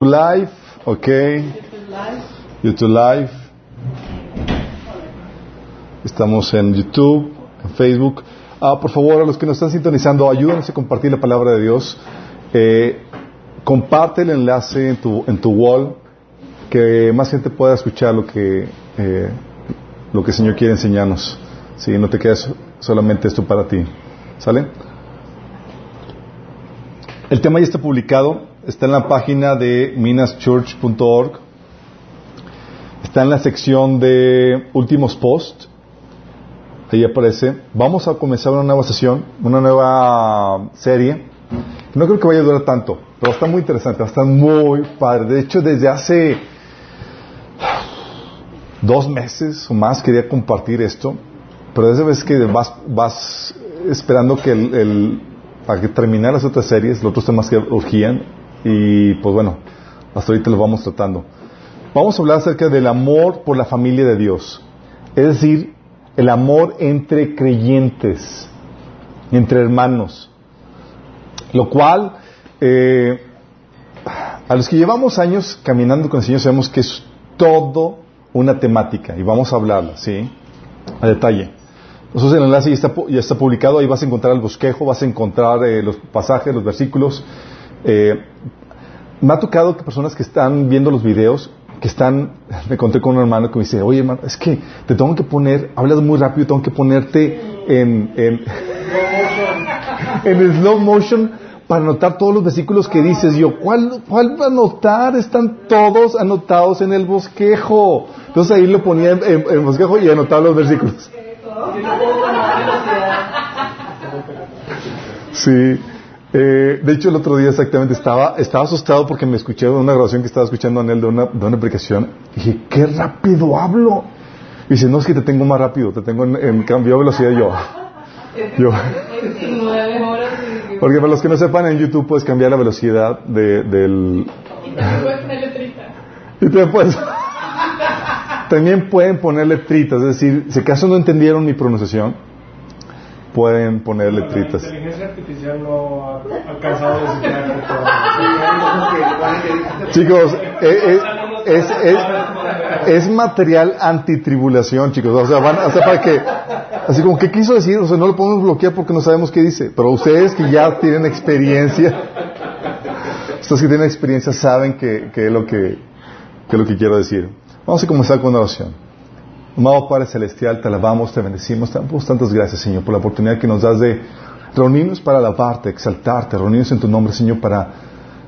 Live, ok. YouTube Live. Estamos en YouTube, en Facebook. Ah, por favor, a los que nos están sintonizando, ayúdenos a compartir la palabra de Dios. Eh, comparte el enlace en tu, en tu wall, que más gente pueda escuchar lo que, eh, lo que el Señor quiere enseñarnos. Si no te quedes solamente esto para ti. ¿Sale? El tema ya está publicado está en la página de minaschurch.org, está en la sección de últimos posts, ahí aparece. Vamos a comenzar una nueva sesión, una nueva serie. No creo que vaya a durar tanto, pero está muy interesante, a estar muy padre. De hecho, desde hace dos meses o más quería compartir esto, pero desde vez que vas, vas esperando que el, el, que terminar las otras series, los otros temas que urgían, y pues bueno, hasta ahorita lo vamos tratando. Vamos a hablar acerca del amor por la familia de Dios. Es decir, el amor entre creyentes, entre hermanos. Lo cual, eh, a los que llevamos años caminando con el Señor sabemos que es todo una temática y vamos a hablarla, ¿sí? A detalle. Entonces el enlace ya está, ya está publicado, ahí vas a encontrar el bosquejo, vas a encontrar eh, los pasajes, los versículos, eh, me ha tocado que personas que están viendo los videos, que están, me encontré con un hermano que me dice, oye hermano, es que te tengo que poner, hablas muy rápido, tengo que ponerte en, en, en slow motion para anotar todos los versículos que dices. Yo, ¿cuál, cuál anotar? Están todos anotados en el bosquejo. Entonces ahí lo ponía en, en el bosquejo y anotaba los versículos. Sí. Eh, de hecho, el otro día exactamente estaba, estaba asustado porque me escuché de una grabación que estaba escuchando en él de una, de una aplicación. Y dije, qué rápido hablo. Y dice, no es que te tengo más rápido, te tengo en, en cambio de velocidad yo. yo. Porque para los que no sepan, en YouTube puedes cambiar la velocidad de, del... Y también puedes... también pueden poner letritas, es decir, si acaso no entendieron mi pronunciación, pueden poner letritas. La inteligencia artificial no ha alcanzado Chicos, es, es, es, es, material antitribulación, chicos. O sea, van, o sea, para que, así como, ¿qué quiso decir? O sea, no lo podemos bloquear porque no sabemos qué dice. Pero ustedes que ya tienen experiencia, ustedes que tienen experiencia saben que, que es lo que, que es lo que quiero decir. Vamos a comenzar con una oración. Amado Padre Celestial, te alabamos, te bendecimos, damos tantas gracias, Señor, por la oportunidad que nos das de reunirnos para alabarte, exaltarte, reunirnos en tu nombre, Señor, para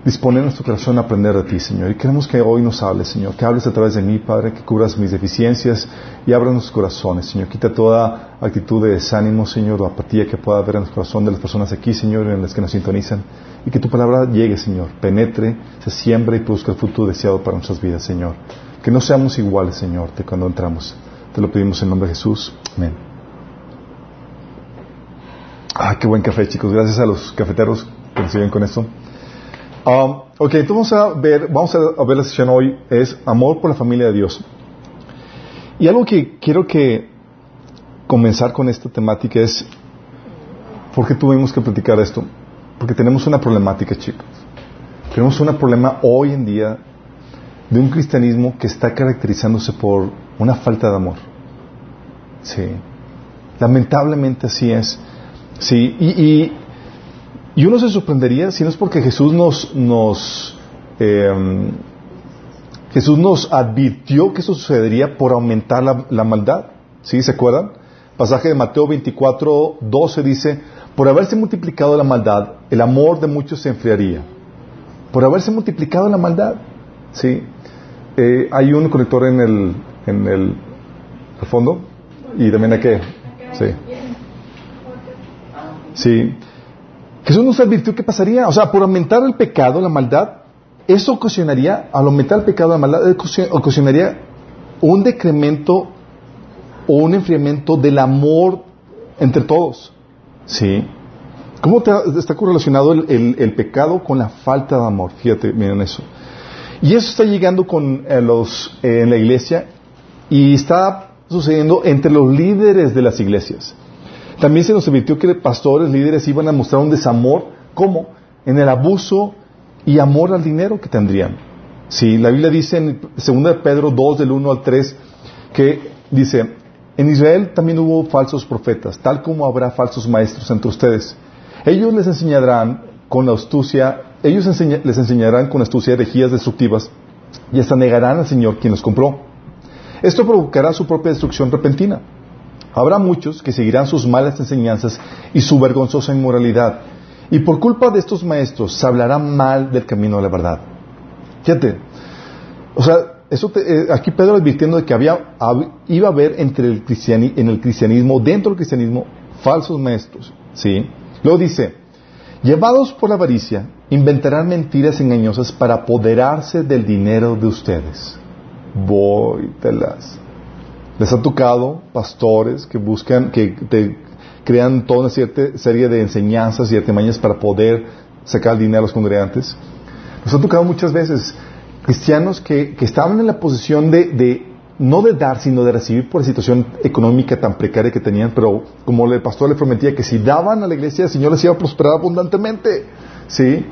disponer nuestro corazón a aprender de ti, Señor. Y queremos que hoy nos hables, Señor, que hables a través de mí, Padre, que cubras mis deficiencias y abras nuestros corazones, Señor. Quita toda actitud de desánimo, Señor, o apatía que pueda haber en el corazón de las personas aquí, Señor, en las que nos sintonizan. Y que tu palabra llegue, Señor, penetre, se siembre y produzca el fruto deseado para nuestras vidas, Señor. Que no seamos iguales, Señor, de cuando entramos. Te lo pedimos en nombre de Jesús. Amén. Ah, qué buen café, chicos. Gracias a los cafeteros que nos siguen con esto. Um, ok, entonces vamos a ver, vamos a ver la sesión hoy es amor por la familia de Dios. Y algo que quiero que comenzar con esta temática es ¿por qué tuvimos que platicar esto? Porque tenemos una problemática, chicos. Tenemos un problema hoy en día de un cristianismo que está caracterizándose por una falta de amor. Sí. Lamentablemente así es. Sí. Y, uno se sorprendería si no es porque Jesús nos, nos eh, Jesús nos advirtió que eso sucedería por aumentar la, la maldad. ¿Sí? ¿Se acuerdan? Pasaje de Mateo 24, 12 dice, por haberse multiplicado la maldad, el amor de muchos se enfriaría. Por haberse multiplicado la maldad. ¿Sí? Eh, hay un conector en el, en el, fondo y también hay que... Sí. Sí. Jesús nos advirtió qué pasaría. O sea, por aumentar el pecado, la maldad, eso ocasionaría, al aumentar el pecado, la maldad, ocasionaría un decremento o un enfriamiento del amor entre todos. ¿Sí? ¿Cómo está correlacionado el, el, el, pecado con la falta de amor? Fíjate, miren eso. Y eso está llegando con eh, los, eh, en la iglesia y está sucediendo entre los líderes de las iglesias. También se nos advirtió que pastores, líderes iban a mostrar un desamor, ¿cómo? En el abuso y amor al dinero que tendrían. Sí, la Biblia dice en 2 Pedro 2 del 1 al 3 que dice, en Israel también hubo falsos profetas, tal como habrá falsos maestros entre ustedes. Ellos les enseñarán con astucia, ellos les enseñarán con astucia herejías destructivas y hasta negarán al Señor quien los compró. Esto provocará su propia destrucción repentina. Habrá muchos que seguirán sus malas enseñanzas y su vergonzosa inmoralidad. Y por culpa de estos maestros se hablará mal del camino de la verdad. Fíjate, o sea, eh, aquí Pedro advirtiendo de que había, iba a haber entre el en el cristianismo, dentro del cristianismo, falsos maestros. ¿sí? Luego dice, llevados por la avaricia, inventarán mentiras engañosas para apoderarse del dinero de ustedes. Voy, telas. Les ha tocado pastores que buscan, que te crean toda una cierta serie de enseñanzas y artimañas para poder sacar el dinero a los congregantes. Nos ha tocado muchas veces cristianos que, estaban en la posición de, no de dar, sino de recibir por la situación económica tan precaria que tenían, pero como el pastor le prometía que si daban a la iglesia, el Señor les iba a prosperar abundantemente. ¿Sí?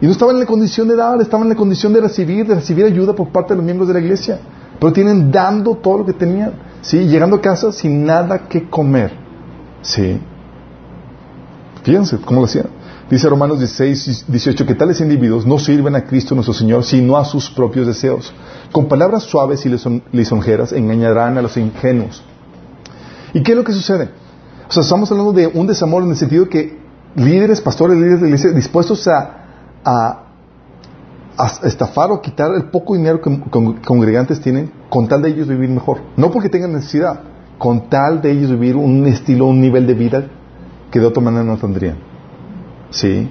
Y no estaban en la condición de dar, estaban en la condición de recibir, de recibir ayuda por parte de los miembros de la iglesia. Pero tienen dando todo lo que tenían. ¿Sí? Llegando a casa sin nada que comer. ¿Sí? Fíjense cómo lo hacían. Dice Romanos 16, 18 que tales individuos no sirven a Cristo nuestro Señor, sino a sus propios deseos. Con palabras suaves y lisonjeras engañarán a los ingenuos. ¿Y qué es lo que sucede? O sea, estamos hablando de un desamor en el sentido que líderes, pastores, líderes de iglesia dispuestos a, a estafar o quitar el poco dinero que congregantes tienen con tal de ellos vivir mejor. No porque tengan necesidad, con tal de ellos vivir un estilo, un nivel de vida que de otra manera no tendrían. ¿Sí?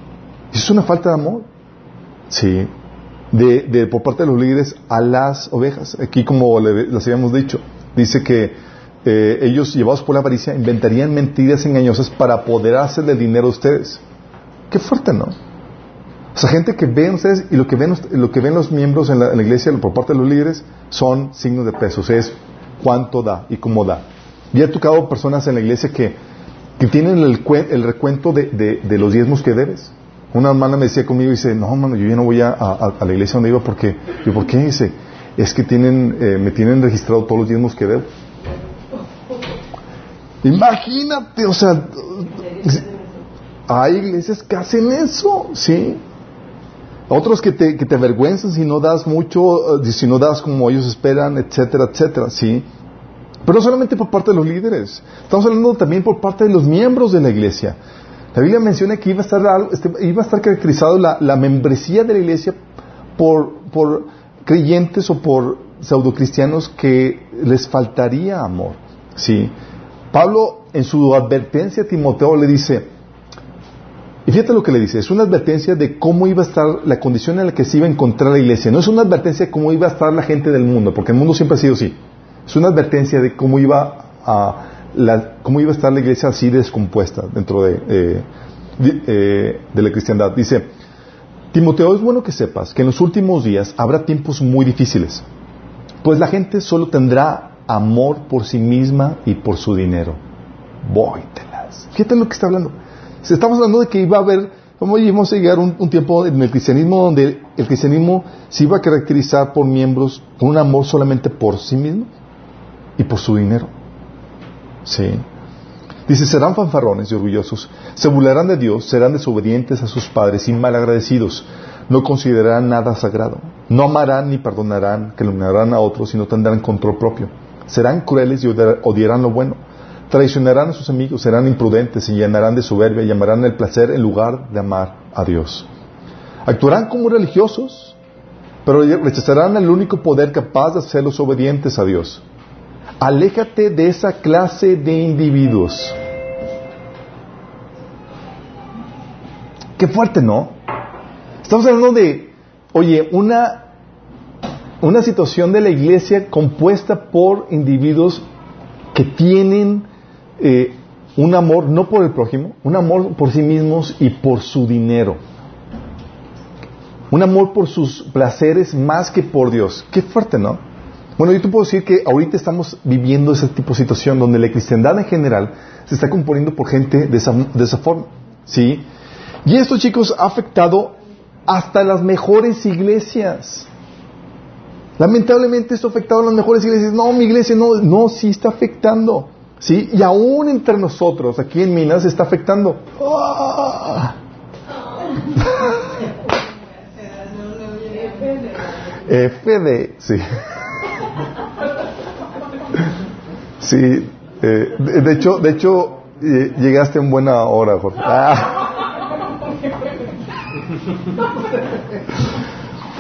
Es una falta de amor. ¿Sí? De, por parte de los líderes a las ovejas. Aquí, como les habíamos dicho, dice que eh, ellos, llevados por la avaricia, inventarían mentiras engañosas para apoderarse del dinero de ustedes. Qué fuerte, ¿no? O sea, gente que ven ustedes y lo que ven, lo que ven los miembros en la, iglesia por parte de los líderes son signos de pesos, es cuánto da y cómo da. Y he tocado personas en la iglesia que, que tienen el, el recuento de, de, los diezmos que debes. Una hermana me decía conmigo, dice, no, hermano, yo ya no voy a, a, la iglesia donde iba porque, yo, ¿por qué? Dice, es que tienen, eh, me tienen registrado todos los diezmos que debo. Imagínate, o sea, hay iglesias que hacen eso, ¿sí? Otros que te, que te avergüenzan si no das mucho, eh, si no das como ellos esperan, etcétera, etcétera, ¿sí? Pero no solamente por parte de los líderes, estamos hablando también por parte de los miembros de la iglesia. La Biblia menciona que iba a estar, este, iba a estar caracterizado la, la membresía de la iglesia por, por creyentes o por pseudocristianos que les faltaría amor. ¿sí? Pablo en su advertencia a Timoteo le dice, y fíjate lo que le dice, es una advertencia de cómo iba a estar la condición en la que se iba a encontrar la iglesia. No es una advertencia de cómo iba a estar la gente del mundo, porque el mundo siempre ha sido así. Es una advertencia de cómo iba a, cómo iba a estar la iglesia así descompuesta dentro de, eh, eh, de la cristiandad. Dice, Timoteo, es bueno que sepas que en los últimos días habrá tiempos muy difíciles, pues la gente solo tendrá amor por sí misma y por su dinero. Vóytelas. Fíjate lo que está hablando. Estamos hablando de que iba a haber, íbamos a llegar un, un, tiempo en el cristianismo donde el cristianismo se iba a caracterizar por miembros con un amor solamente por sí mismo y por su dinero. Sí. Dice, serán fanfarrones y orgullosos, se burlarán de Dios, serán desobedientes a sus padres y malagradecidos, no considerarán nada sagrado, no amarán ni perdonarán, que iluminarán a otros y no tendrán control propio, serán crueles y odiarán lo bueno Traicionarán a sus amigos, serán imprudentes, se llenarán de soberbia y amarán el placer en lugar de amar a Dios. Actuarán como religiosos, pero rechazarán el único poder capaz de hacerlos obedientes a Dios. Aléjate de esa clase de individuos. Qué fuerte, ¿no? Estamos hablando de, oye, una, una situación de la iglesia compuesta por individuos que tienen eh, un amor no por el prójimo, un amor por sí mismos y por su dinero. Un amor por sus placeres más que por Dios. Qué fuerte, ¿no? Bueno, yo te puedo decir que ahorita estamos viviendo ese tipo de situación donde la cristiandad en general se está componiendo por gente de esa, de esa forma. ¿Sí? Y esto, chicos, ha afectado hasta las mejores iglesias. Lamentablemente esto ha afectado a las mejores iglesias. No, mi iglesia no, no, sí está afectando. ¿Sí? Y aún entre nosotros, aquí en Minas, está afectando. ¡Ah! FD, sí. Sí, eh, de, de hecho, de hecho eh, llegaste en buena hora, Jorge. Ah.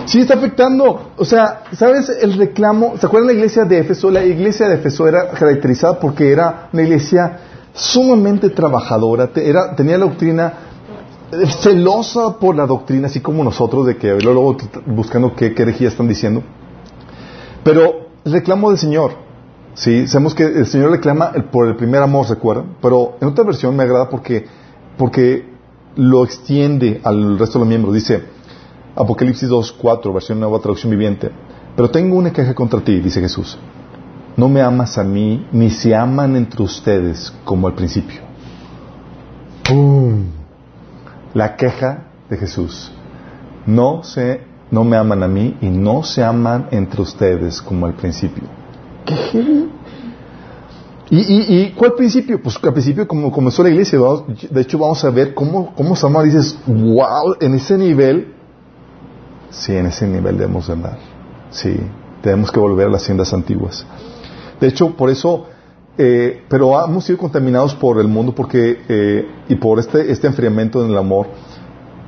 Sí, está afectando. O sea, ¿sabes el reclamo? ¿Se acuerdan la iglesia de Éfeso? La iglesia de Éfeso era caracterizada porque era una iglesia sumamente trabajadora, era, tenía la doctrina eh, celosa por la doctrina, así como nosotros, de que luego buscando qué, qué herejía están diciendo. Pero el reclamo del Señor, sí, sabemos que el Señor reclama por el primer amor, ¿se acuerdan? Pero en otra versión me agrada porque, porque lo extiende al resto de los miembros. Dice, Apocalipsis 2, 4, versión nueva traducción viviente. Pero tengo una queja contra ti, dice Jesús. No me amas a mí, ni se aman entre ustedes como al principio. ¡Pum! La queja de Jesús. No se, no me aman a mí y no se aman entre ustedes como al principio. ¿Qué? ¿Y, y, y cuál principio? Pues al principio como comenzó la iglesia, de hecho vamos a ver cómo, cómo ama, dices, wow, en ese nivel Sí, en ese nivel debemos de andar. Sí, tenemos que volver a las haciendas antiguas. De hecho, por eso, eh, pero hemos sido contaminados por el mundo porque, eh, y por este, este enfriamiento en el amor,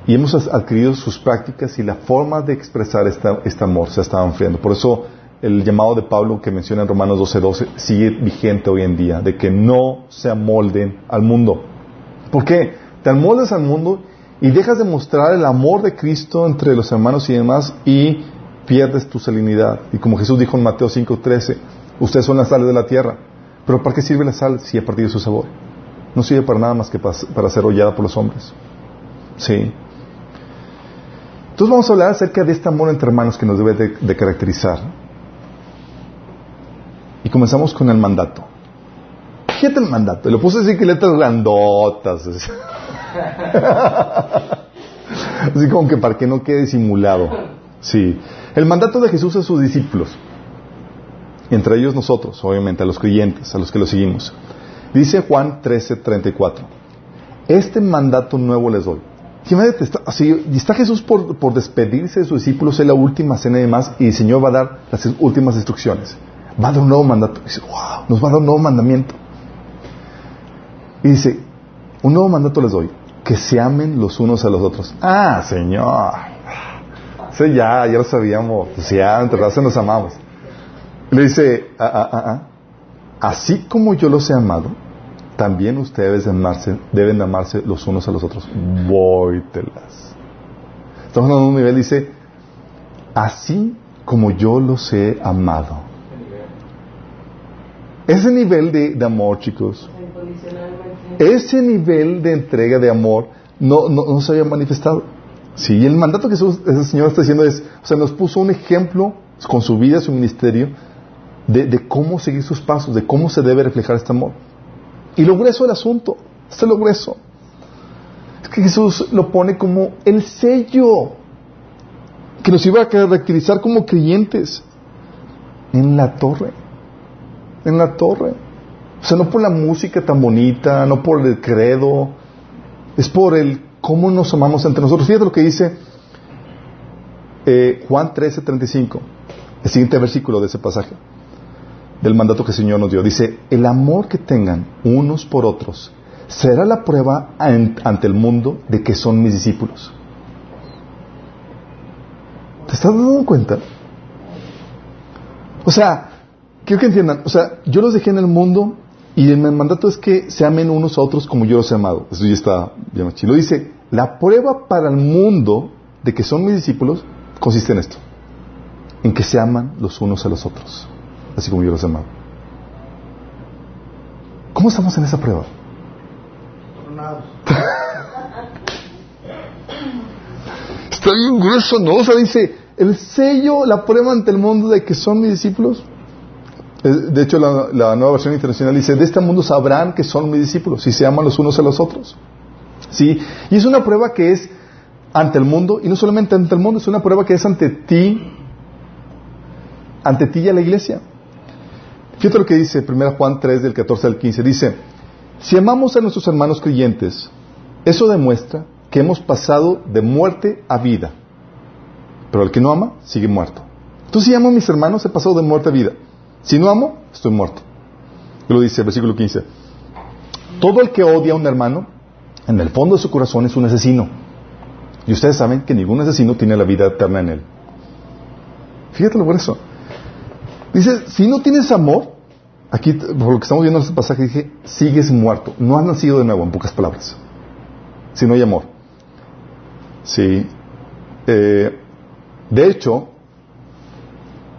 y hemos adquirido sus prácticas y la forma de expresar este amor se estaba enfriando. Por eso el llamado de Pablo que menciona en Romanos 12:12 sigue vigente hoy en día, de que no se amolden al mundo. ¿Por qué? Te amoldas al mundo y dejas de mostrar el amor de Cristo entre los hermanos y demás y pierdes tu salinidad. Y como Jesús dijo en Mateo 5:13, ustedes son la sal de la tierra, pero ¿para qué sirve la sal si ha perdido su sabor? No sirve para nada más que para ser hollada por los hombres. Sí. Entonces vamos a hablar acerca de este amor entre hermanos que nos debe de, caracterizar. Y comenzamos con el mandato. Fíjate el mandato. Le puse así que letras grandotas. Así como que para que no quede simulado. Sí. El mandato de Jesús a sus discípulos, entre ellos nosotros, obviamente, a los creyentes, a los que lo seguimos. Dice Juan 13:34, este mandato nuevo les doy. Está, así, está Jesús por, por, despedirse de sus discípulos en la última cena y demás, y el Señor va a dar las últimas instrucciones. Va a dar un nuevo mandato. Dice, wow, nos va a dar un nuevo mandamiento. Y dice, un nuevo mandato les doy, que se amen los unos a los otros. Ah, Señor. Sí, ya, ya lo sabíamos. Pues ya, entre razas nos amamos. Le dice, ah, ah, ah, ah, así como yo los he amado, también ustedes amarse, deben amarse los unos a los otros. Vóytelas. Estamos en un nivel, dice, así como yo los he amado. Ese nivel de, de amor, chicos, ese nivel de entrega de amor no, no, se había manifestado. Sí, el mandato que ese Señor está diciendo es, o sea, nos puso un ejemplo con su vida, su ministerio, de, cómo seguir sus pasos, de cómo se debe reflejar este amor. Y lo grueso del asunto, este es lo grueso. Es que Jesús lo pone como el sello que nos iba a caracterizar como creyentes en la torre. En la torre. O sea, no por la música tan bonita, no por el credo, es por el cómo nos amamos entre nosotros. Fíjate lo que dice eh, Juan 13, 35, el siguiente versículo de ese pasaje, del mandato que el Señor nos dio. Dice, el amor que tengan unos por otros será la prueba ante el mundo de que son mis discípulos. ¿Te estás dando cuenta? O sea, quiero que entiendan, o sea, yo los dejé en el mundo y el mandato es que se amen unos a otros como yo los he amado. Eso ya está bien chino. Dice, la prueba para el mundo de que son mis discípulos consiste en esto. En que se aman los unos a los otros. Así como yo los he amado. ¿Cómo estamos en esa prueba? Está bien grueso, ¿no? O sea, dice, el sello, la prueba ante el mundo de que son mis discípulos de hecho, la, nueva versión internacional dice, de este mundo sabrán que son mis discípulos, si se aman los unos a los otros. ¿Sí? Y es una prueba que es ante el mundo, y no solamente ante el mundo, es una prueba que es ante ti ante ti y a la iglesia. Fíjate lo que dice 1 Juan 3 del 14 al 15. Dice, si amamos a nuestros hermanos creyentes, eso demuestra que hemos pasado de muerte a vida. Pero el que no ama, sigue muerto. Entonces, si amo a mis hermanos, he pasado de muerte a vida. Si no amo, estoy muerto. Lo dice el versículo 15. Todo el que odia a un hermano, en el fondo de su corazón es un asesino. Y ustedes saben que ningún asesino tiene la vida eterna en él. Fíjate por eso. Dice, si no tienes amor, aquí por lo que estamos viendo en este pasaje, dije, sigues muerto. No has nacido de nuevo, en pocas palabras. Si no hay amor. Sí. Eh, de hecho,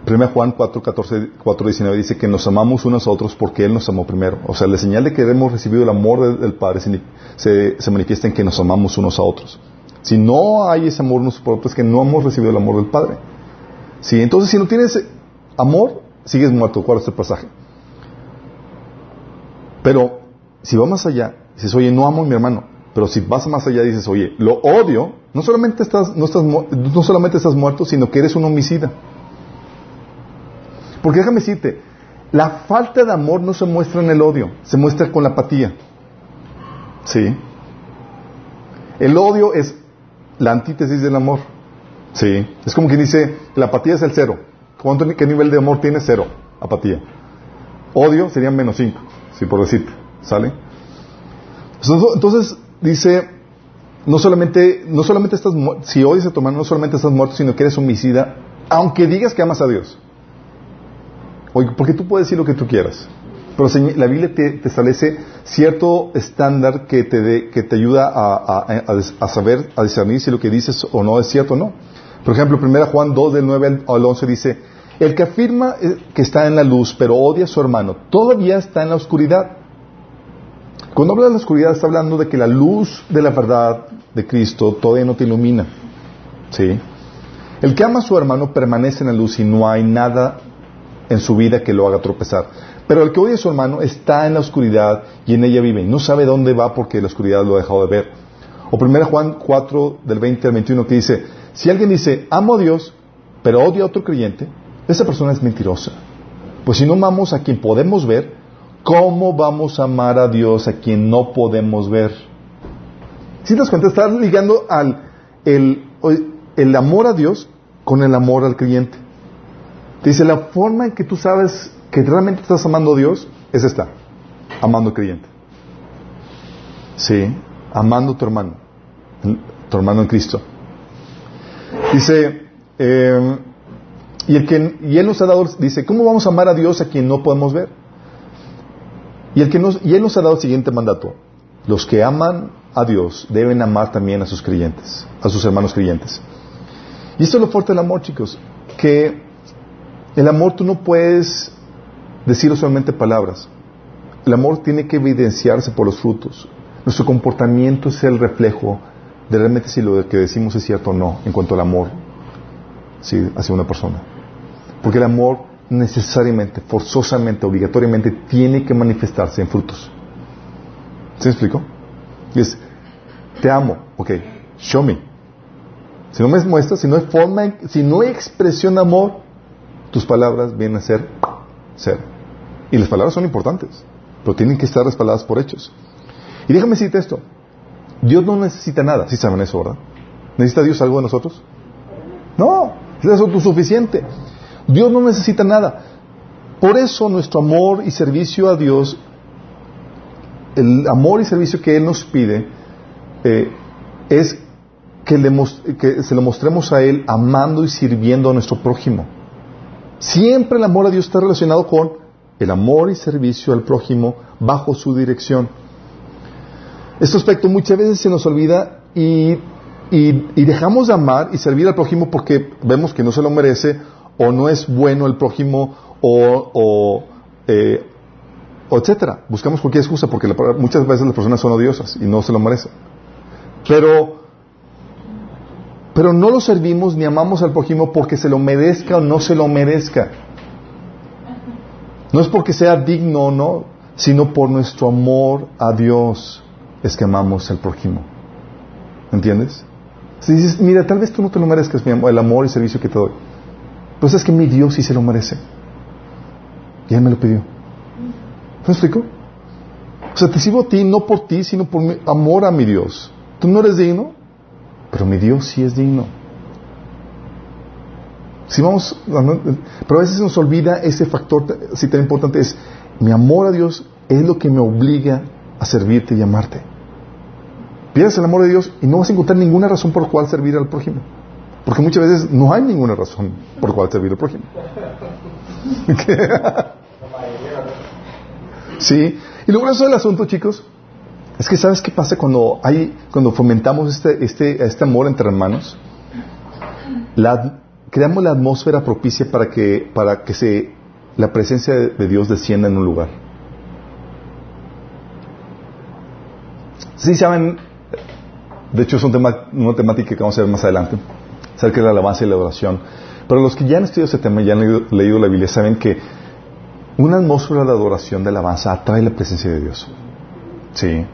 1 Juan 4, 14, 4, 19 dice que nos amamos unos a otros porque Él nos amó primero. O sea, la señal de que hemos recibido el amor del, Padre se, manifiesta en que nos amamos unos a otros. Si no hay ese amor unos por otros, es que no hemos recibido el amor del Padre. Sí, entonces si no tienes amor, sigues muerto. ¿Cuál es el pasaje? Pero si vas más allá, dices, oye, no amo a mi hermano. Pero si vas más allá, dices, oye, lo odio, no solamente estás, no estás, no solamente estás muerto, sino que eres un homicida. Porque déjame decirte, la falta de amor no se muestra en el odio, se muestra con la apatía. ¿Sí? El odio es la antítesis del amor. ¿Sí? Es como quien dice, la apatía es el cero. ¿Cuánto, ¿Qué nivel de amor tiene? Cero. Apatía. Odio sería menos cinco, si por decirte. ¿Sale? Entonces, dice, no solamente, no solamente estás, si odias a tu hermano, no solamente estás muerto, sino que eres homicida, aunque digas que amas a Dios. Porque tú puedes decir lo que tú quieras. Pero la Biblia te, establece cierto estándar que te, que te ayuda a, saber, a discernir si lo que dices o no es cierto o no. Por ejemplo, 1 Juan 2 del 9 al 11 dice, el que afirma eh, que está en la luz pero odia a su hermano, todavía está en la oscuridad. Cuando habla de la oscuridad está hablando de que la luz de la verdad de Cristo todavía no te ilumina. ¿Sí? El que ama a su hermano permanece en la luz y no hay nada en su vida que lo haga tropezar. Pero el que odia a su hermano está en la oscuridad y en ella vive. Y no sabe dónde va porque la oscuridad lo ha dejado de ver. O 1 Juan 4 del 20 al 21 que dice, si alguien dice, amo a Dios, pero odia a otro creyente, esa persona es mentirosa. Pues si no amamos a quien podemos ver, ¿cómo vamos a amar a Dios a quien no podemos ver? Si te das cuenta, estás ligando al, el, el amor a Dios con el amor al creyente. Dice, la forma en que tú sabes que realmente estás amando a Dios es esta, amando al creyente. Sí, amando a tu hermano, tu hermano en Cristo. Dice, eh, y, el que, y Él nos ha dado, dice, ¿cómo vamos a amar a Dios a quien no podemos ver? Y, el que nos, y Él nos ha dado el siguiente mandato. Los que aman a Dios deben amar también a sus creyentes, a sus hermanos creyentes. Y esto es lo fuerte del amor, chicos, que el amor tú no puedes decirlo solamente palabras. El amor tiene que evidenciarse por los frutos. Nuestro comportamiento es el reflejo de realmente si lo que decimos es cierto o no en cuanto al amor hacia una persona. Porque el amor necesariamente, forzosamente, obligatoriamente tiene que manifestarse en frutos. ¿Se me explico? Es, te amo, ok, show me. Si no me muestras, si no hay forma, si no hay expresión de amor, tus palabras vienen a ser ser. Y las palabras son importantes, pero tienen que estar respaldadas por hechos. Y déjame decirte esto. Dios no necesita nada, si saben eso, ¿verdad? ¿Necesita Dios algo de nosotros? No, es autosuficiente. Dios no necesita nada. Por eso nuestro amor y servicio a Dios, el amor y servicio que Él nos pide, eh, es que, le que se lo mostremos a Él amando y sirviendo a nuestro prójimo. Siempre el amor a Dios está relacionado con el amor y servicio al prójimo bajo su dirección. Este aspecto muchas veces se nos olvida y, dejamos de amar y servir al prójimo porque vemos que no se lo merece o no es bueno el prójimo o, o, eh, etcétera. Buscamos cualquier excusa porque muchas veces las personas son odiosas y no se lo merecen. Pero pero no lo servimos ni amamos al prójimo porque se lo merezca o no se lo merezca. No es porque sea digno o no, sino por nuestro amor a Dios es que amamos al prójimo. ¿Entiendes? Si dices, mira, tal vez tú no te lo merezcas, mi amor, el amor y servicio que te doy. Pero es que mi Dios sí se lo merece. Y Él me lo pidió. ¿Me explico? O sea, te sirvo a ti no por ti, sino por mi amor a mi Dios. Tú no eres digno, pero mi Dios sí es digno. Si vamos, pero a veces nos olvida ese factor si tan importante es mi amor a Dios es lo que me obliga a servirte y amarte. Pierdes el amor de Dios y no vas a encontrar ninguna razón por cual servir al prójimo. Porque muchas veces no hay ninguna razón por cual servir al prójimo. sí. Y lo grueso del asunto, chicos, es que ¿sabes qué pasa cuando hay, cuando fomentamos este, este, este amor entre hermanos? Creamos la atmósfera propicia para que, para que se, la presencia de, Dios descienda en un lugar. Sí saben, de hecho es un tema, una temática que vamos a ver más adelante, acerca de la alabanza y la adoración. Pero los que ya han estudiado ese tema ya han leído, la Biblia saben que una atmósfera de adoración, de alabanza, atrae la presencia de Dios. Sí.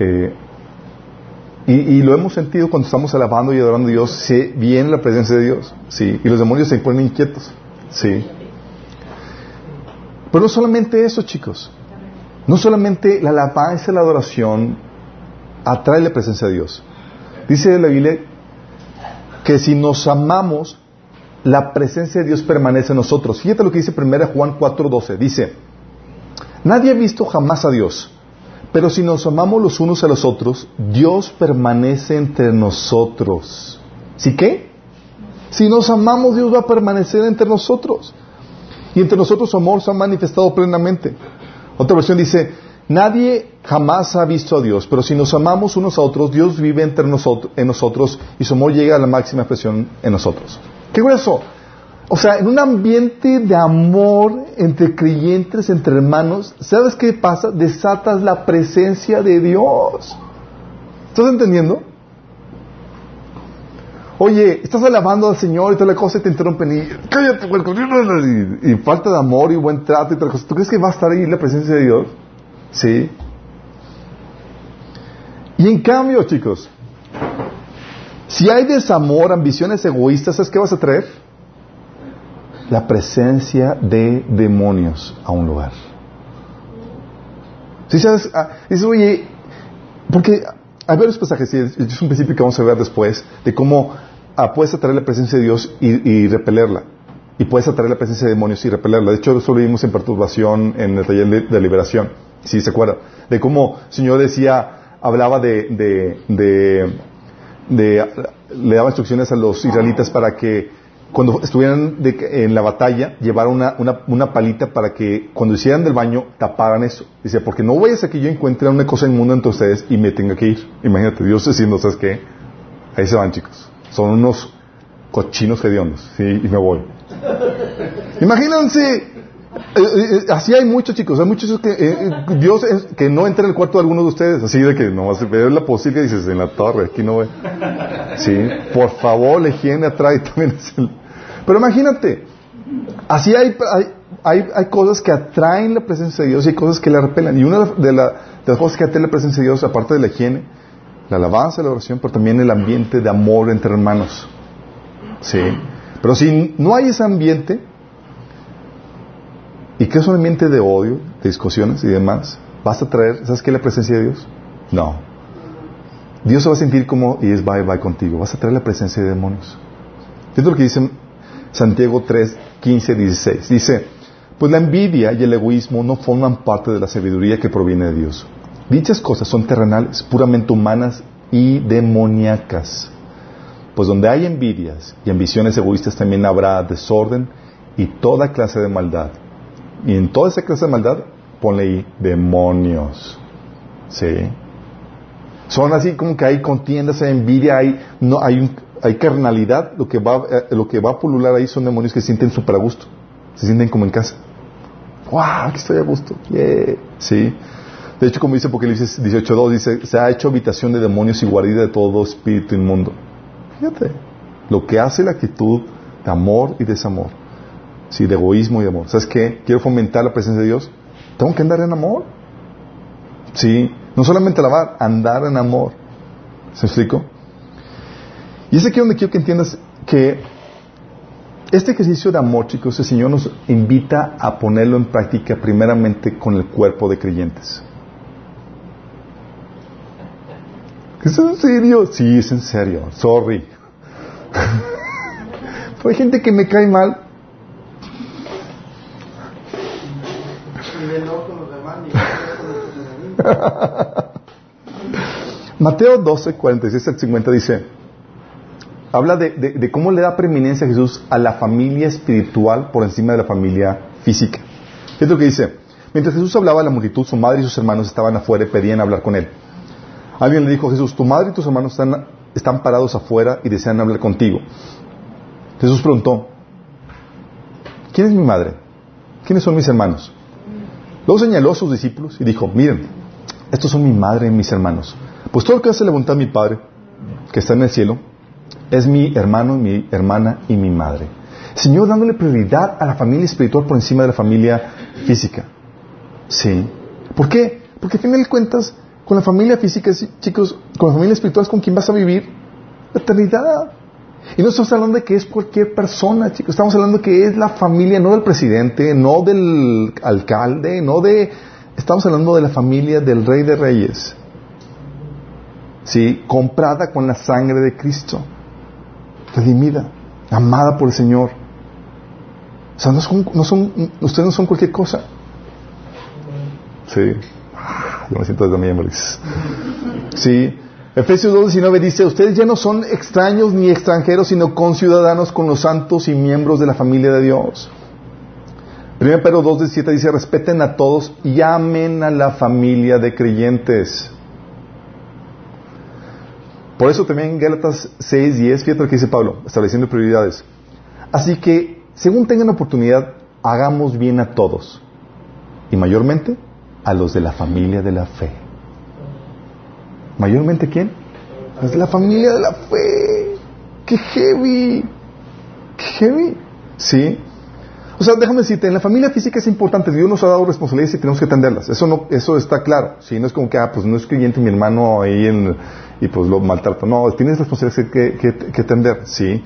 Eh, y, lo hemos sentido cuando estamos alabando y adorando a Dios, se viene la presencia de Dios, sí, y los demonios se ponen inquietos, sí. Pero no solamente eso, chicos, no solamente la alabanza y la adoración atrae la presencia de Dios. Dice la Biblia que si nos amamos, la presencia de Dios permanece en nosotros. Fíjate lo que dice 1 Juan 4:12. Dice, nadie ha visto jamás a Dios. Pero si nos amamos los unos a los otros, Dios permanece entre nosotros. ¿Sí qué? Si nos amamos, Dios va a permanecer entre nosotros. Y entre nosotros su amor se ha manifestado plenamente. Otra versión dice, nadie jamás ha visto a Dios, pero si nos amamos unos a otros, Dios vive entre nosotros, en nosotros y su amor llega a la máxima expresión en nosotros. ¿Qué grueso? O sea, en un ambiente de amor entre creyentes, entre hermanos, ¿sabes qué pasa? Desatas la presencia de Dios. ¿Estás entendiendo? Oye, estás alabando al Señor y toda la cosa y te interrumpen y cállate, y, y falta de amor y buen trato y tal cosa. ¿Tú crees que va a estar ahí la presencia de Dios? Sí. Y en cambio, chicos, si hay desamor, ambiciones egoístas, ¿sabes qué vas a traer? La presencia de demonios a un lugar. ¿Sí sabes? Ah, dices, oye, porque hay varios pasajes, es un principio que vamos a ver después, de cómo ah, puedes atraer la presencia de Dios y, repelerla. Y puedes atraer la presencia de demonios y repelerla. De hecho, eso lo vimos en perturbación en el taller de, liberación, si se acuerda. De cómo el Señor decía, hablaba de, de, de, de le daba instrucciones a los israelitas para que cuando estuvieran en la batalla, llevaron una, una, una, palita para que cuando hicieran del baño taparan eso. Dice, porque no voy a que yo encuentre una cosa inmunda entre ustedes y me tenga que ir. Imagínate, Dios diciendo, ¿sabes qué? Ahí se van, chicos. Son unos cochinos hediondos. Sí, y me voy. Imagínense, eh, eh, así hay muchos chicos, hay muchos que eh, Dios que no entra en el cuarto de alguno de ustedes, así de que no a ver la posible dices en la torre, aquí no ve. Sí, por favor, la higiene atrae también es el, pero imagínate, así hay, hay, hay, cosas que atraen la presencia de Dios y hay cosas que la repelan. Y una de, las cosas que atraen la presencia de Dios, aparte de la higiene, la alabanza, la oración, pero también el ambiente de amor entre hermanos. Sí. Pero si no hay ese ambiente, ¿y qué es un ambiente de odio, de discusiones y demás? ¿Vas a traer, ¿sabes qué? La presencia de Dios. No. Dios se va a sentir como, y es bye bye contigo. Vas a traer la presencia de demonios. Lo que dicen Santiago 3, 15, 16. Dice, pues la envidia y el egoísmo no forman parte de la sabiduría que proviene de Dios. Dichas cosas son terrenales, puramente humanas y demoníacas. Pues donde hay envidias y ambiciones egoístas también habrá desorden y toda clase de maldad. Y en toda esa clase de maldad, ponle ahí demonios. ¿Sí? Son así como que hay contiendas, hay envidia, hay, no, hay un, hay carnalidad, lo que va, eh, lo que va a pulular ahí son demonios que se sienten súper a gusto, se sienten como en casa. ¡Wow! Aquí estoy a gusto. Sí. De hecho, como dice Apocalipsis 18.2, dice, se ha hecho habitación de demonios y guarida de todo espíritu inmundo. Fíjate, lo que hace la actitud de amor y desamor. Sí, de egoísmo y amor. ¿Sabes qué? Quiero fomentar la presencia de Dios. Tengo que andar en amor. Sí, no solamente alabar, andar en amor. ¿Se explico? Y es aquí donde quiero que entiendas que Este ejercicio de amor, chicos, el Señor nos invita a ponerlo en práctica primeramente con el cuerpo de creyentes. ¿Es en serio? Sí, es en serio. Sorry. hay gente que me cae mal. Mateo 12, 46 al 50 dice, habla de, cómo le da preeminencia a Jesús a la familia espiritual por encima de la familia física. Es lo que dice. Mientras Jesús hablaba a la multitud, su madre y sus hermanos estaban afuera y pedían hablar con él. Alguien le dijo a Jesús, tu madre y tus hermanos están, están parados afuera y desean hablar contigo. Jesús preguntó, ¿quién es mi madre? ¿Quiénes son mis hermanos? Luego señaló a sus discípulos y dijo, miren, estos son mi madre y mis hermanos. Pues todo lo que hace la voluntad de mi Padre, que está en el cielo, es mi hermano, mi hermana y mi madre. Señor dándole prioridad a la familia espiritual por encima de la familia física. Sí. ¿Por qué? Porque al final de cuentas, con la familia física, chicos, con la familia espiritual es con quien vas a vivir la eternidad. Y no estamos hablando de que es cualquier persona, chicos. Estamos hablando de que es la familia, no del presidente, no del alcalde, no de... Estamos hablando de la familia del Rey de Reyes. ¿Sí? Comprada con la sangre de Cristo. Redimida. Amada por el Señor. O sea, no son, no son, ustedes no son cualquier cosa. Sí. Yo me siento desde Sí. Efesios 2.19 dice, ustedes ya no son extraños ni extranjeros, sino conciudadanos con los santos y miembros de la familia de Dios. 1 Pedro 2.17 dice, respeten a todos y amen a la familia de creyentes. Por eso también en Gálatas 6.10, fíjate lo que dice Pablo, estableciendo prioridades. Así que, según tengan oportunidad, hagamos bien a todos. Y mayormente a los de la familia de la fe. ¿Mayormente quién? Los de la familia de la fe. ¡Qué heavy! ¡Qué heavy! ¿Sí? O sea, déjame decirte, en la familia física es importante, Dios nos ha dado responsabilidades y tenemos que atenderlas. Eso no, eso está claro. ¿sí? No es como que, ah, pues no es creyente mi hermano ahí y pues lo maltrato. No, tienes responsabilidades que, que, que, atender, ¿sí?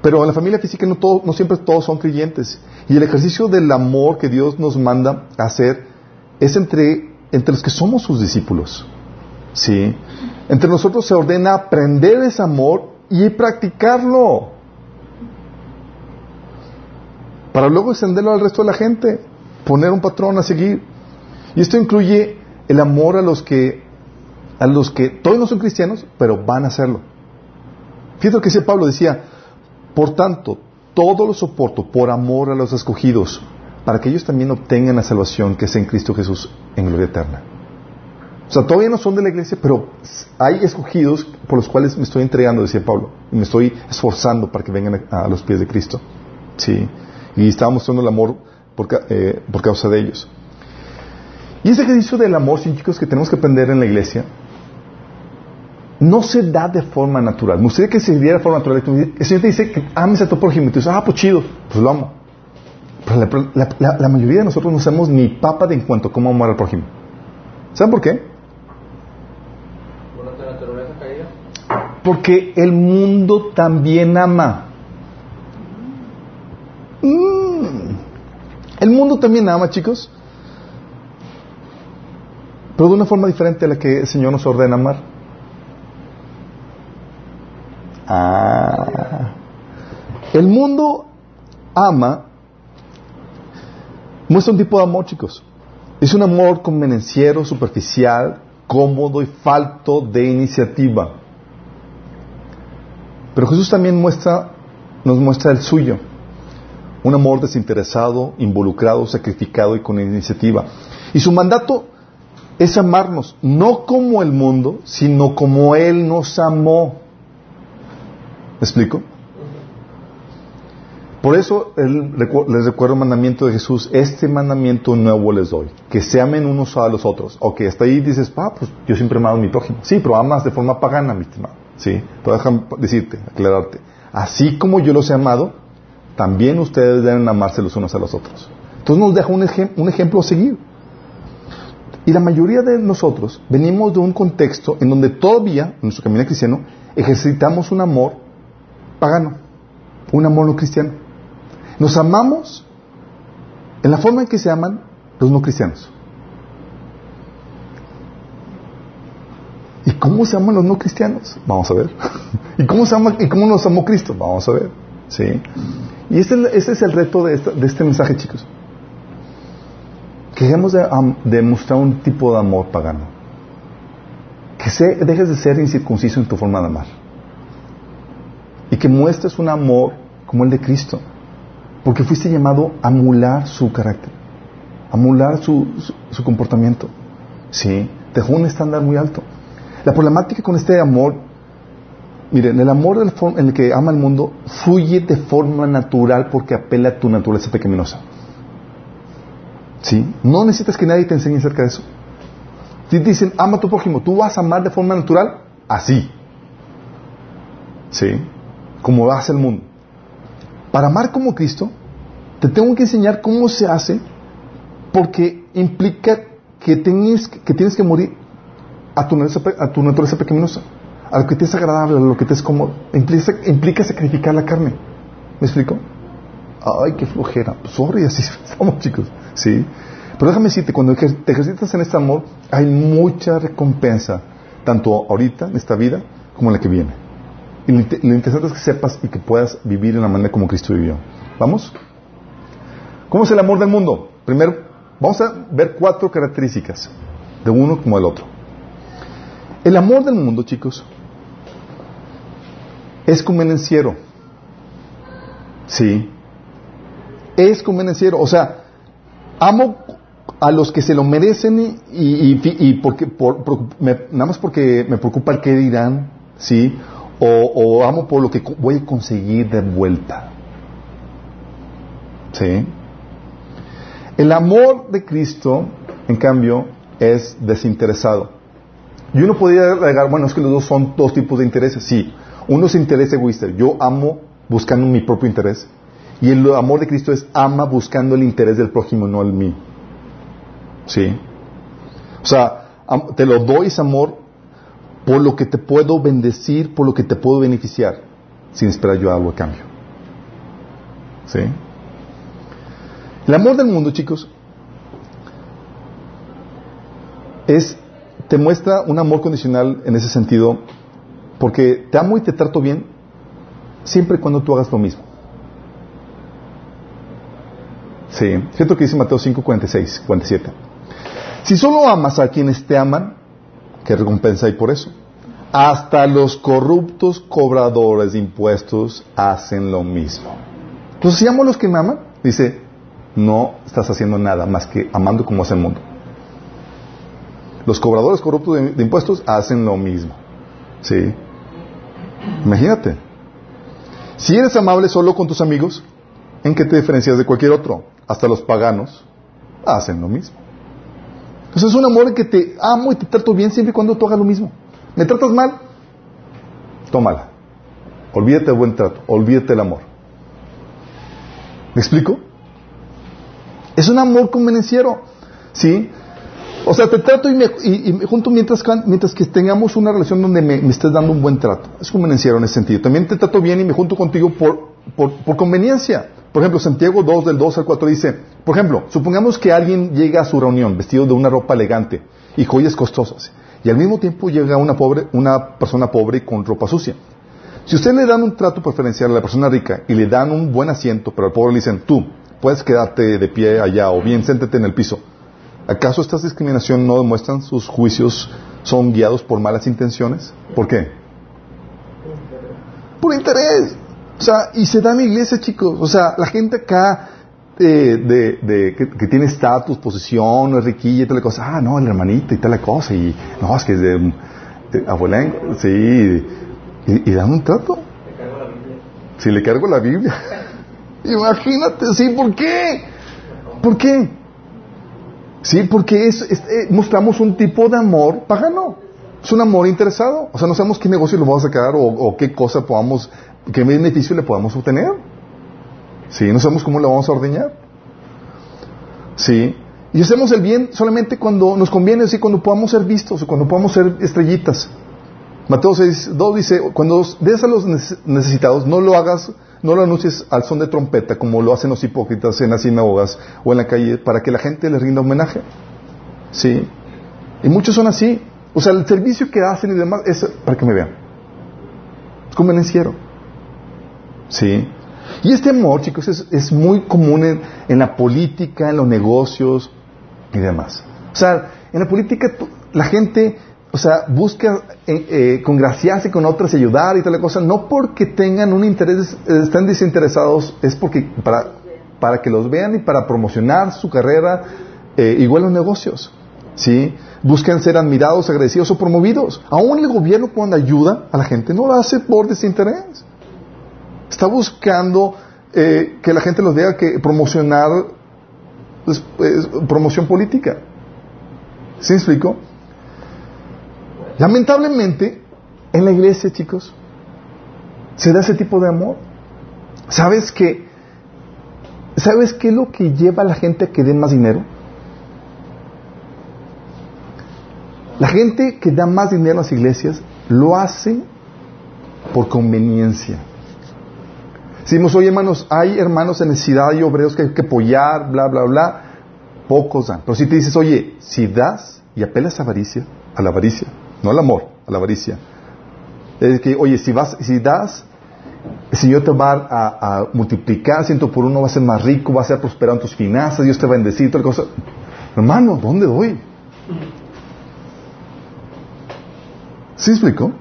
Pero en la familia física no, todo, no siempre todos son creyentes. Y el ejercicio del amor que Dios nos manda hacer es entre, entre los que somos sus discípulos. ¿Sí? Entre nosotros se ordena aprender ese amor y practicarlo. Para luego extenderlo al resto de la gente, poner un patrón a seguir. Y esto incluye el amor a los que a los que todos no son cristianos, pero van a hacerlo. Fíjate lo que dice Pablo, decía, por tanto, todo lo soporto por amor a los escogidos, para que ellos también obtengan la salvación que es en Cristo Jesús en gloria eterna. O sea, todavía no son de la iglesia, pero hay escogidos por los cuales me estoy entregando, decía Pablo, y me estoy esforzando para que vengan a, los pies de Cristo. Sí. Y estaba mostrando el amor por, eh, por causa de ellos. Y ese ejercicio del amor, chicos, que tenemos que aprender en la iglesia, no se da de forma natural. Me gustaría que se diera de forma natural. El Señor te dice que ames a tu prójimo y tú dices, ah, pues chido, pues lo amo. Pero la, mayoría de nosotros no sabemos ni papa de en cuanto a cómo amar al prójimo. ¿Saben por qué? Porque el mundo también ama. Mm. El mundo también ama, chicos. Pero de una forma diferente a la que el Señor nos ordena amar. Ah. El mundo ama muestra un tipo de amor, chicos. Es un amor convenenciero, superficial, cómodo y falto de iniciativa. Pero Jesús también muestra, nos muestra el suyo. Un amor desinteresado, involucrado, sacrificado y con iniciativa. Y su mandato es amarnos, no como el mundo, sino como Él nos amó. ¿Me explico? Por eso les recuerdo el mandamiento de Jesús, este mandamiento nuevo les doy, que se amen unos a los otros. O que hasta ahí dices, ah, pues yo siempre he amado a mi prójimo. Sí, pero amas de forma pagana, mi estimado. Sí, pero déjame decirte, aclararte. Así como yo los he amado, también ustedes deben amarse los unos a los otros. Entonces nos deja un, un ejemplo a seguir. Y la mayoría de nosotros venimos de un contexto en donde todavía, en nuestro camino cristiano, ejercitamos un amor pagano, un amor no cristiano. Nos amamos en la forma en que se aman los no cristianos. ¿Y cómo se aman los no cristianos? Vamos a ver. ¿Y cómo, se ama, y cómo nos amó Cristo? Vamos a ver. ¿Sí? Y ese, es el reto de, este mensaje, chicos. Que dejemos de, mostrar un tipo de amor pagano. Que dejes de ser incircunciso en tu forma de amar. Y que muestres un amor como el de Cristo. Porque fuiste llamado a amular su carácter, a amular su, su comportamiento. ¿Sí? Dejó un estándar muy alto. La problemática con este amor, miren, el amor en el que ama el mundo fluye de forma natural porque apela a tu naturaleza pecaminosa. ¿Sí? No necesitas que nadie te enseñe acerca de eso. Si dicen, ama a tu prójimo, tú vas a amar de forma natural, así. ¿Sí? Como hace el mundo. Para amar como Cristo, te tengo que enseñar cómo se hace porque implica que tienes que, tienes que morir a tu, a tu naturaleza pecaminosa, a lo que te es agradable, a lo que te es cómodo. Implica, sacrificar la carne. ¿Me explico? Ay, qué flojera. Pues, sorry, así estamos, chicos. Sí. Pero déjame decirte, cuando te ejercitas en este amor, hay mucha recompensa, tanto ahorita, en esta vida, como en la que viene. Y lo, interesante es que sepas y que puedas vivir en la manera como Cristo vivió. ¿Vamos? ¿Cómo es el amor del mundo? Primero, vamos a ver cuatro características, de uno como del otro. El amor del mundo, chicos, es convenenciero. Sí. Es convenenciero. O sea, amo a los que se lo merecen y, porque, nada más porque me preocupa el que dirán, ¿sí? O, o, amo por lo que voy a conseguir de vuelta. ¿Sí? El amor de Cristo, en cambio, es desinteresado. Y uno podría agregar, bueno, es que los dos son dos tipos de intereses. Sí, uno es interés egoísta. Yo amo buscando mi propio interés. Y el amor de Cristo es ama buscando el interés del prójimo, no el mío. ¿Sí? O sea, te lo doy ese amor por lo que te puedo bendecir, por lo que te puedo beneficiar, sin esperar yo algo a cambio. ¿Sí? El amor del mundo, chicos, es te muestra un amor condicional en ese sentido, porque te amo y te trato bien siempre y cuando tú hagas lo mismo. Sí, cierto que dice Mateo 5, 46, 47. Si solo amas a quienes te aman, ¿qué recompensa hay por eso? Hasta los corruptos cobradores de impuestos hacen lo mismo. Entonces, si amo a los que me aman, dice, no estás haciendo nada más que amando como hace el mundo. Los cobradores corruptos de, impuestos hacen lo mismo. ¿Sí? Imagínate. Si eres amable solo con tus amigos, ¿en qué te diferencias de cualquier otro? Hasta los paganos hacen lo mismo. Entonces es un amor en que te amo y te trato bien siempre y cuando tú hagas lo mismo. ¿Me tratas mal? Tómala. Olvídate del buen trato. Olvídate del amor. ¿Me explico? Es un amor convenenciero. ¿Sí? O sea, te trato y, me, junto mientras, mientras que tengamos una relación donde me, estés dando un buen trato. Es convenenciero en ese sentido. También te trato bien y me junto contigo por, por, conveniencia. Por ejemplo, Santiago 2 del 2 al 4 dice, por ejemplo, supongamos que alguien llega a su reunión vestido de una ropa elegante y joyas costosas, y al mismo tiempo llega una, pobre, una persona pobre con ropa sucia. Si usted le dan un trato preferencial a la persona rica y le dan un buen asiento, pero al pobre le dicen, tú, puedes quedarte de pie allá o bien siéntete en el piso, ¿Acaso esta discriminación no demuestran sus juicios son guiados por malas intenciones? ¿Por qué? Por interés. O sea, y se da en iglesia, chicos. O sea, la gente acá de, de, que, tiene estatus, posición, es riquilla y tal cosa. Ah, no, el hermanito y tal cosa. Y no, es que es de, abuela, sí. Y, y, dan un trato. Sí, le cargo la Biblia. Imagínate, sí, ¿por qué? ¿Por qué? Sí, porque es, eh, mostramos un tipo de amor pagano. Es un amor interesado. O sea, no sabemos qué negocio lo vamos a sacar o, qué cosa podamos, qué beneficio le podamos obtener. Sí, no sabemos cómo lo vamos a ordeñar. Sí. Y hacemos el bien solamente cuando nos conviene, así cuando podamos ser vistos o cuando podamos ser estrellitas. Mateo 6, 2 dice, cuando des a los necesitados, no lo hagas, no lo anuncies al son de trompeta, como lo hacen los hipócritas en las sinagogas o en la calle, para que la gente les rinda homenaje. ¿Sí? Y muchos son así. O sea, el servicio que hacen y demás es para que me vean. Es convenenciero. ¿Sí? Y este amor, chicos, es, muy común en, en, la política, en los negocios y demás. O sea, en la política la gente o sea, busca eh, eh, congraciarse con otras, ayudar y tal cosa, no porque tengan un interés, están desinteresados, es porque para, para que los vean y para promocionar su carrera, eh, igual los negocios, ¿sí? Buscan ser admirados, agradecidos o promovidos. Aún el gobierno cuando ayuda a la gente no lo hace por desinterés. Está buscando eh, que la gente los vea que promocionar pues, promoción política. ¿Sí me explico? Lamentablemente, en la iglesia, chicos, se da ese tipo de amor. ¿Sabes qué? ¿Sabes qué es lo que lleva a la gente a que dé más dinero? La gente que da más dinero a las iglesias lo hace por conveniencia. Decimos, oye hermanos, hay hermanos en necesidad y obreros que hay que apoyar, bla, bla, bla. Pocos dan. Pero si te dices, oye, si das y apelas a avaricia, a la avaricia, no al amor, a la avaricia. Es que, oye, si vas, si das, el Señor te va a, multiplicar ciento por uno, va a ser más rico, va a ser prosperado en tus finanzas, Dios te va a bendecir, cosa. Hermano, ¿dónde doy? ¿Sí explico?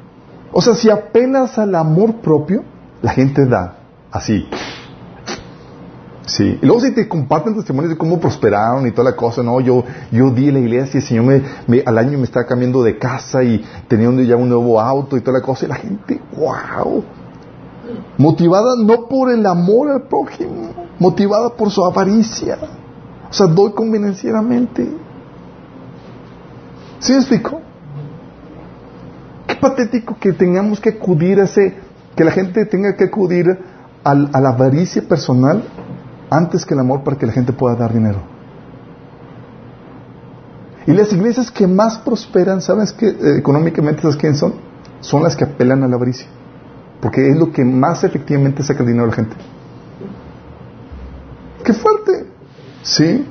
O sea, si apenas al amor propio, la gente da así. Sí. Y luego si te comparten testimonios de cómo prosperaron y toda la cosa, no, yo, yo di en la iglesia y el Señor me, al año me estaba cambiando de casa y teniendo ya un nuevo auto y toda la cosa, y la gente, wow. Motivada no por el amor al prójimo, motivada por su avaricia. O sea, doy convenencieramente. ¿Sí me explico? Qué patético que tengamos que acudir a ese, que la gente tenga que acudir a la avaricia personal antes que el amor para que la gente pueda dar dinero. Y las iglesias que más prosperan, ¿sabes qué? Eh, económicamente, ¿sabes quiénes son? Son las que apelan a la avaricia. Porque es lo que más efectivamente saca el dinero a la gente. ¡Qué fuerte! ¿Sí?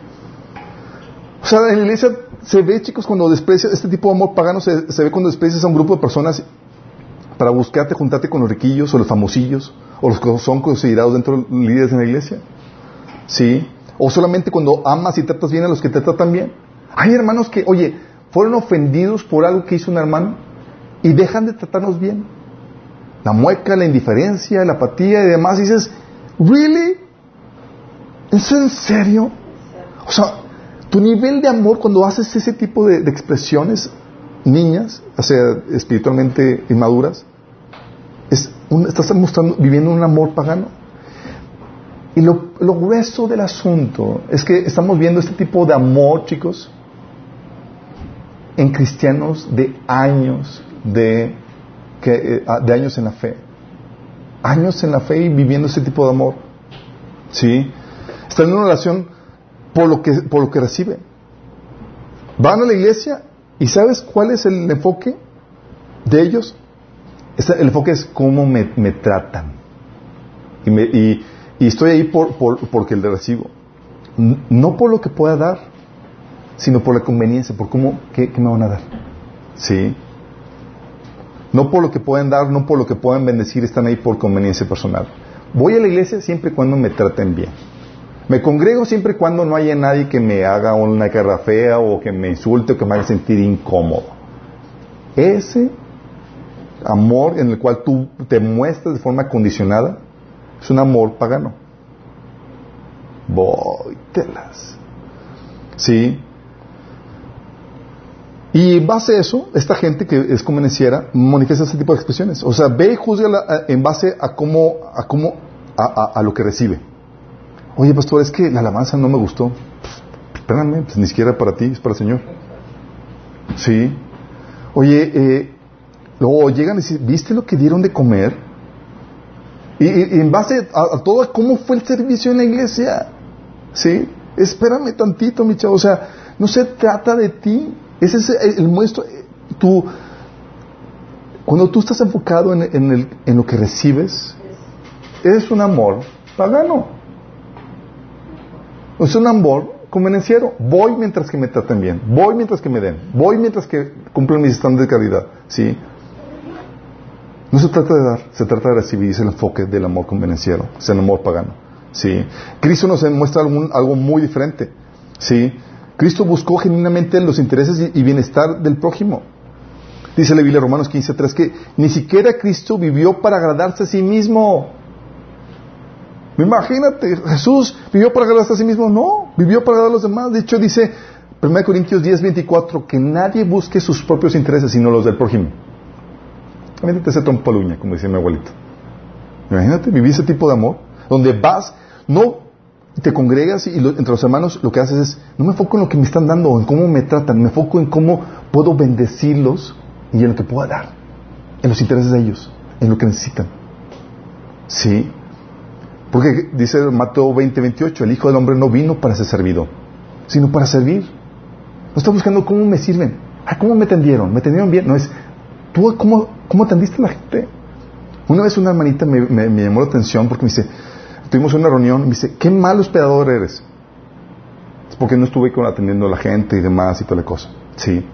O sea, en la iglesia se ve, chicos, cuando desprecias, este tipo de amor pagano se, se ve cuando desprecias a un grupo de personas para buscarte, juntarte con los riquillos o los famosillos o los que son considerados dentro de líderes en la iglesia. ¿Sí? O solamente cuando amas y tratas bien a los que te tratan bien. Hay hermanos que, oye, fueron ofendidos por algo que hizo un hermano y dejan de tratarnos bien. La mueca, la indiferencia, la apatía y demás. Y dices, ¿really? ¿Eso en serio? O sea, tu nivel de amor cuando haces ese tipo de, expresiones, niñas, o sea, espiritualmente inmaduras, es estás mostrando, viviendo un amor pagano. Y lo, grueso del asunto es que estamos viendo este tipo de amor, chicos, en cristianos de años de, que, eh, de años en la fe. Años en la fe y viviendo ese tipo de amor. ¿Sí? Están en una relación por lo que, por lo que reciben. Van a la iglesia y ¿sabes cuál es el enfoque de ellos? El enfoque es cómo me, tratan. Y, me, y y estoy ahí por, porque le recibo. No por lo que pueda dar, sino por la conveniencia, por cómo, qué, me van a dar. ¿Sí? No por lo que pueden dar, no por lo que puedan bendecir, están ahí por conveniencia personal. Voy a la iglesia siempre y cuando me traten bien. Me congrego siempre y cuando no haya nadie que me haga una cara fea o que me insulte o que me haga sentir incómodo. Ese amor en el cual tú te muestras de forma condicionada es un amor pagano. Voy, telas. ¿Sí? Y en base a eso, esta gente que es convenenciera manifiesta ese tipo de expresiones. O sea, ve y juzga en base a cómo, a cómo, a, lo que recibe. Oye, pastor, es que la alabanza no me gustó. espérame, pues ni siquiera para ti, es para el Señor. Sí. Oye, eh, luego llegan y dicen, ¿viste lo que dieron de comer? Y, en base a, todo, ¿cómo fue el servicio en la iglesia? ¿Sí? Espérame tantito, mi chavo. O sea, no se trata de ti. Ese es el, muestro. Tu, Cuando tú estás enfocado en, el- en lo que recibes, es un amor pagano. Es un amor convenenciero. Voy mientras que me traten bien. Voy mientras que me den. Voy mientras que cumplen mis estándares de calidad. ¿Sí? No se trata de dar, se trata de recibir. Es el enfoque del amor convenenciero. Es el amor pagano. ¿Sí? Cristo nos muestra algo muy diferente. ¿Sí? Cristo buscó genuinamente los intereses y, y bienestar del prójimo. Dice la Biblia Romanos 15.3 que ni siquiera Cristo vivió para agradarse a sí mismo. Imagínate, Jesús vivió para agradarse a sí mismo. No, vivió para agradar a los demás. De hecho, dice 1 Corintios 10.24 que nadie busque sus propios intereses sino los del prójimo. Imagínate ese trompo de uña, como decía mi abuelito. Imagínate vivir ese tipo de amor, donde vas, no te congregas y entre los hermanos lo que haces es, no me enfoco en lo que me están dando en cómo me tratan, me enfoco en cómo puedo bendecirlos y en lo que puedo dar, en los intereses de ellos, en lo que necesitan. Sí. Porque dice Mateo 20, 28, el Hijo del Hombre no vino para ser servido, sino para servir. No está buscando cómo me sirven. Ah, ¿cómo me tendieron? ¿Me tendieron bien? No es, ¿tú cómo, cómo atendiste a la gente? Una vez una hermanita me, me- llamó la atención porque me dice, tuvimos una reunión y me dice, qué mal hospedador eres. Es porque no estuve atendiendo a la gente y demás y toda la cosa. Sí.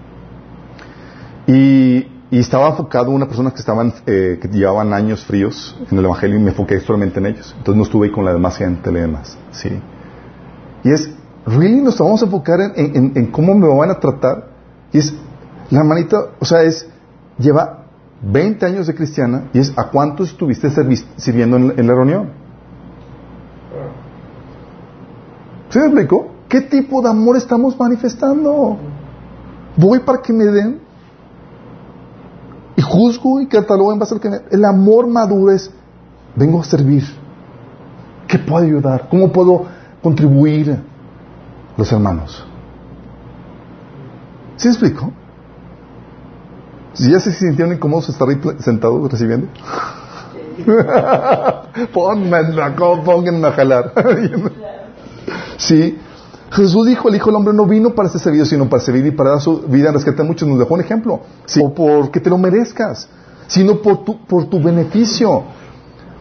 Y, y estaba enfocado una persona que estaban, eh, que llevaban años fríos en el Evangelio y me enfoqué solamente en ellos. Entonces no estuve ahí con la demás gente, la demás. Sí. Y es, ¿really nos vamos a enfocar en, en- en- en cómo me van a tratar? Y es, la hermanita, o sea, es, lleva 20 años de cristiana y es, ¿a cuántos estuviste sirviendo en, la reunión? ¿Sí me explico? ¿Qué tipo de amor estamos manifestando? ¿Voy para que me den? Y juzgo y catalogo en base a lo que me... El amor maduro es, vengo a servir. ¿Qué puedo ayudar? ¿Cómo puedo contribuir los hermanos? ¿Sí me explico? Si ya se sintieron incómodos estar ahí sentados recibiendo. Ponme la pónganme a jalar. sí. Jesús dijo, el Hijo del Hombre no vino para ser servido, sino para servir y para dar su vida en rescate a muchos. Nos dejó un ejemplo. Sí. O porque te lo merezcas, sino por tu, por tu beneficio.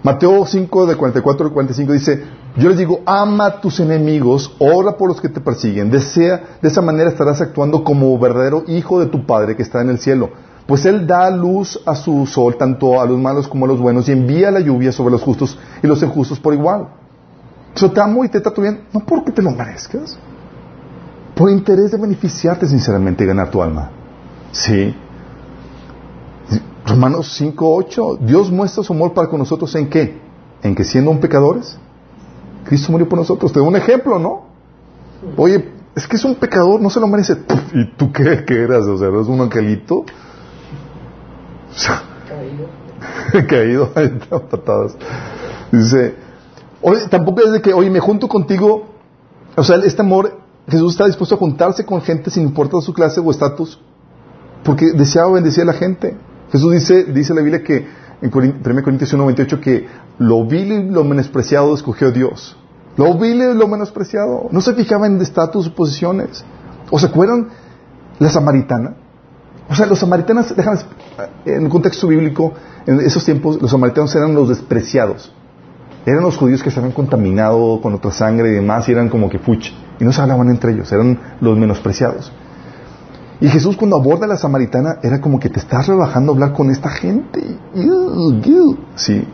Mateo 5, de 44 al 45 dice, yo les digo, ama a tus enemigos, ora por los que te persiguen, desea, de esa manera estarás actuando como verdadero hijo de tu Padre que está en el cielo. Pues Él da luz a su sol, tanto a los malos como a los buenos, y envía la lluvia sobre los justos y los injustos por igual. Yo te amo y te trato bien, no porque te lo merezcas, por interés de beneficiarte sinceramente y ganar tu alma. Sí. Romanos 5.8, Dios muestra su amor para con nosotros en qué? En que siendo un pecadores, Cristo murió por nosotros. Te doy un ejemplo, ¿no? Oye, es que es un pecador, no se lo merece. ¿Y tú qué, qué eras? O sea, ¿eres un angelito? Caído, caído, patadas. Dice, tampoco es de que, oye, me junto contigo, o sea, este amor, Jesús está dispuesto a juntarse con gente sin importar su clase o estatus, porque deseaba bendecir a la gente. Jesús dice, dice la Biblia que en 1 Corintios 1.28 que lo vil y lo menospreciado escogió Dios. Lo vil y lo menospreciado. No se fijaba en estatus o posiciones. ¿O se acuerdan la samaritana? O sea, los samaritanos, déjame, en el contexto bíblico, en esos tiempos, los samaritanos eran los despreciados. Eran los judíos que se habían contaminado con otra sangre y demás, y eran como que fuch. Y no se hablaban entre ellos, eran los menospreciados. Y Jesús cuando aborda a la samaritana era como que te estás rebajando a hablar con esta gente. Sí.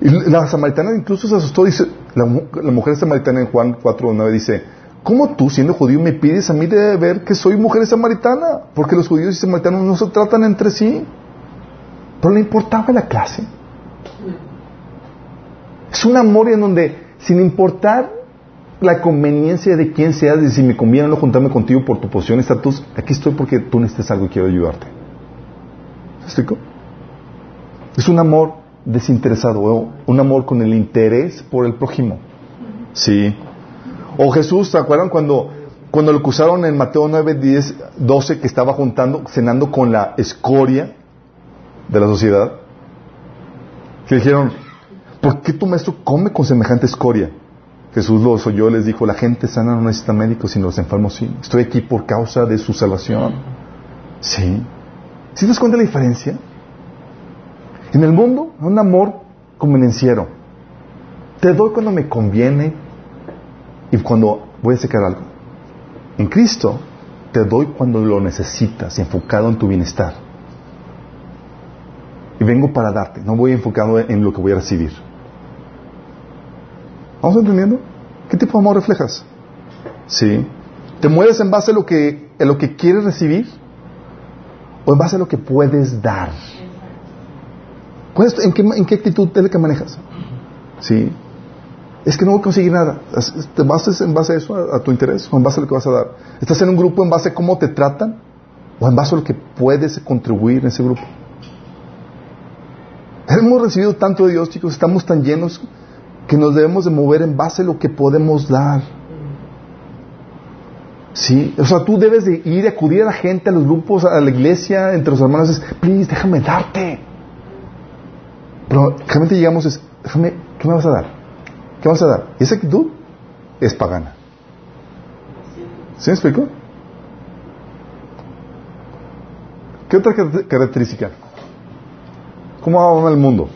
Y la samaritana incluso se asustó, dice, la, la mujer samaritana en Juan 4.9 dice, ¿cómo tú siendo judío me pides a mí de ver que soy mujer samaritana? Porque los judíos y samaritanos no se tratan entre sí. Pero le importaba la clase. Es un amor en donde, sin importar la conveniencia de quién seas, de si me conviene o no juntarme contigo por tu posición y estatus, aquí estoy porque tú necesitas algo y quiero ayudarte. Es un amor desinteresado, un amor con el interés por el prójimo. Sí. O Jesús, ¿se acuerdan cuando, cuando lo acusaron en Mateo 9, 10, 12 que estaba juntando, cenando con la escoria de la sociedad? Que dijeron, ¿por qué tu maestro come con semejante escoria? Jesús los oyó y les dijo, la gente sana no necesita médicos, sino los enfermos sí. Estoy aquí por causa de su salvación. Sí. ¿Sí te das cuenta la diferencia? En el mundo, un amor convenenciero. Te doy cuando me conviene y cuando voy a sacar algo. En Cristo, te doy cuando lo necesitas, enfocado en tu bienestar. Y vengo para darte, no voy enfocado en lo que voy a recibir. ¿Vamos entendiendo? ¿Qué tipo de amor reflejas? ¿Sí? ¿Te mueves en base a lo que, a lo que quieres recibir? ¿O en base a lo que puedes dar? en, qué, ¿En qué actitud te que manejas? ¿Sí? Es que no voy a conseguir nada. ¿Te basas en base a eso, a, tu interés, o en base a lo que vas a dar? ¿Estás en un grupo en base a cómo te tratan? ¿O en base a lo que puedes contribuir en ese grupo? Hemos recibido tanto de Dios, chicos, estamos tan llenos que nos debemos de mover en base a lo que podemos dar. Sí, o sea, tú debes de ir, acudir a la gente, a los grupos, a la iglesia, entre los hermanos, es, please, déjame darte. Pero realmente llegamos, es, déjame, ¿qué me vas a dar? ¿Qué vas a dar? Y esa actitud es pagana. ¿Sí me explico? ¿Qué otra característica? ¿Cómo va el mundo?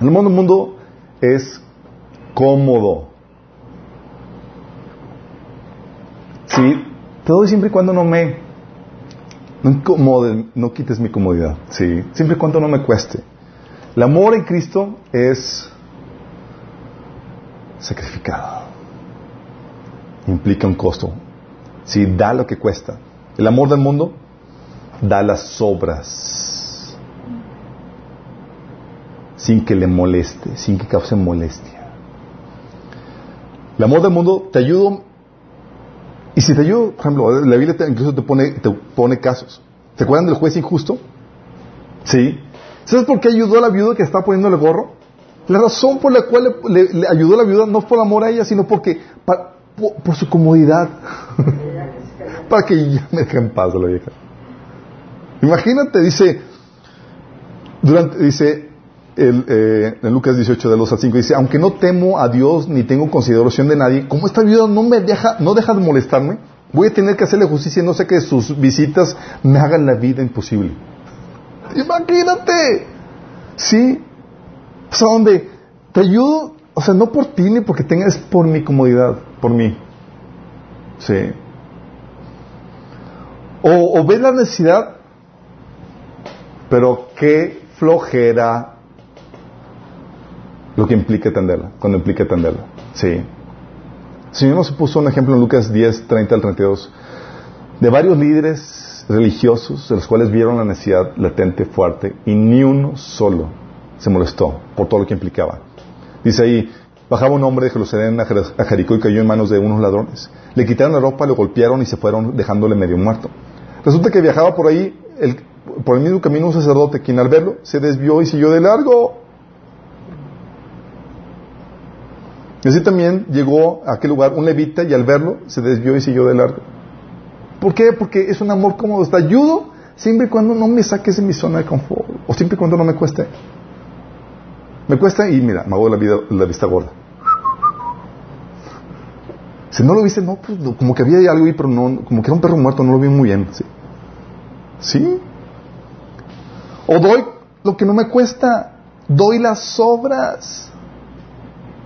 El mundo, el mundo es cómodo. Sí, te doy siempre y cuando no me no incomode, no quites mi comodidad. Sí, siempre y cuando no me cueste. El amor en Cristo es sacrificado. Implica un costo. Sí, da lo que cuesta. El amor del mundo da las obras sin que le moleste, sin que cause molestia. El amor del mundo te ayuda. Y si te ayuda, por ejemplo, la Biblia incluso te pone, te pone casos. ¿Se acuerdan del juez injusto? Sí. ¿Sabes por qué ayudó a la viuda que estaba poniendo el gorro? La razón por la cual le, ayudó a la viuda no fue por amor a ella, sino porque por, su comodidad. para que ella me deje en paz la vieja. Imagínate, dice, durante, dice, el, eh, en Lucas 18 de los al 5 dice, aunque no temo a Dios ni tengo consideración de nadie, como esta viuda no me deja, no deja de molestarme, voy a tener que hacerle justicia y no sé que sus visitas me hagan la vida imposible. Imagínate, sí, o sea, donde te ayudo, o sea, no por ti ni porque tengas, por mi comodidad, por mí. Sí. O, o ves la necesidad, pero qué flojera lo que implica atenderla, cuando implica atenderla. Sí. Señor nos puso un ejemplo en Lucas 10, 30 al 32, de varios líderes religiosos, de los cuales vieron la necesidad latente, fuerte, y ni uno solo se molestó por todo lo que implicaba. Dice ahí, bajaba un hombre de Jerusalén a Jericó y cayó en manos de unos ladrones. Le quitaron la ropa, lo golpearon y se fueron dejándole medio muerto. Resulta que viajaba por ahí, por el mismo camino un sacerdote, quien al verlo se desvió y siguió de largo. Y así también llegó a aquel lugar un levita y al verlo se desvió y siguió de largo. ¿Por qué? Porque es un amor cómodo. Te ayudo siempre y cuando no me saques de mi zona de confort. O siempre y cuando no me cueste. Me cuesta y mira, me hago la, vida, la vista gorda. Si no lo viste, no, pues como que había algo ahí, pero no, como que era un perro muerto, no lo vi muy bien. ¿sí? ¿Sí? O doy lo que no me cuesta, doy las obras.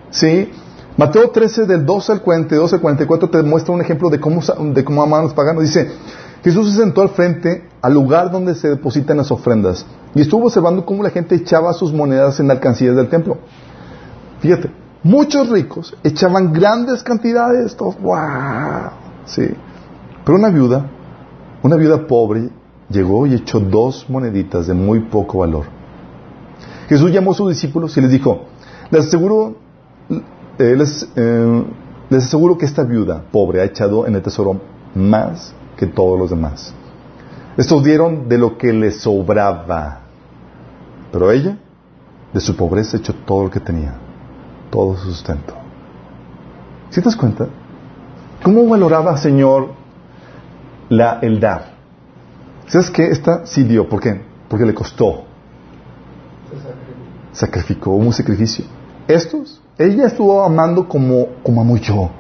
¿Sí? Mateo 13, del 12 al 42 al 44, te muestra un ejemplo de cómo, de cómo los paganos. Dice, Jesús se sentó al frente, al lugar donde se depositan las ofrendas, y estuvo observando cómo la gente echaba sus monedas en alcancías del templo. Fíjate, muchos ricos echaban grandes cantidades, todos, ¡wow! Sí. Pero una viuda, una viuda pobre, llegó y echó dos moneditas de muy poco valor. Jesús llamó a sus discípulos y les dijo, les aseguro eh, eh, les aseguro que esta viuda pobre ha echado en el tesoro más que todos los demás. Estos dieron de lo que les sobraba, pero ella, de su pobreza, echó todo lo que tenía, todo su sustento. ¿Sí te das cuenta? ¿Cómo valoraba, Señor, la, el dar? ¿Sabes qué? Esta sí dio. ¿Por qué? Porque le costó. Sacrificó un sacrificio. Estos ella estuvo amando como, como amo yo.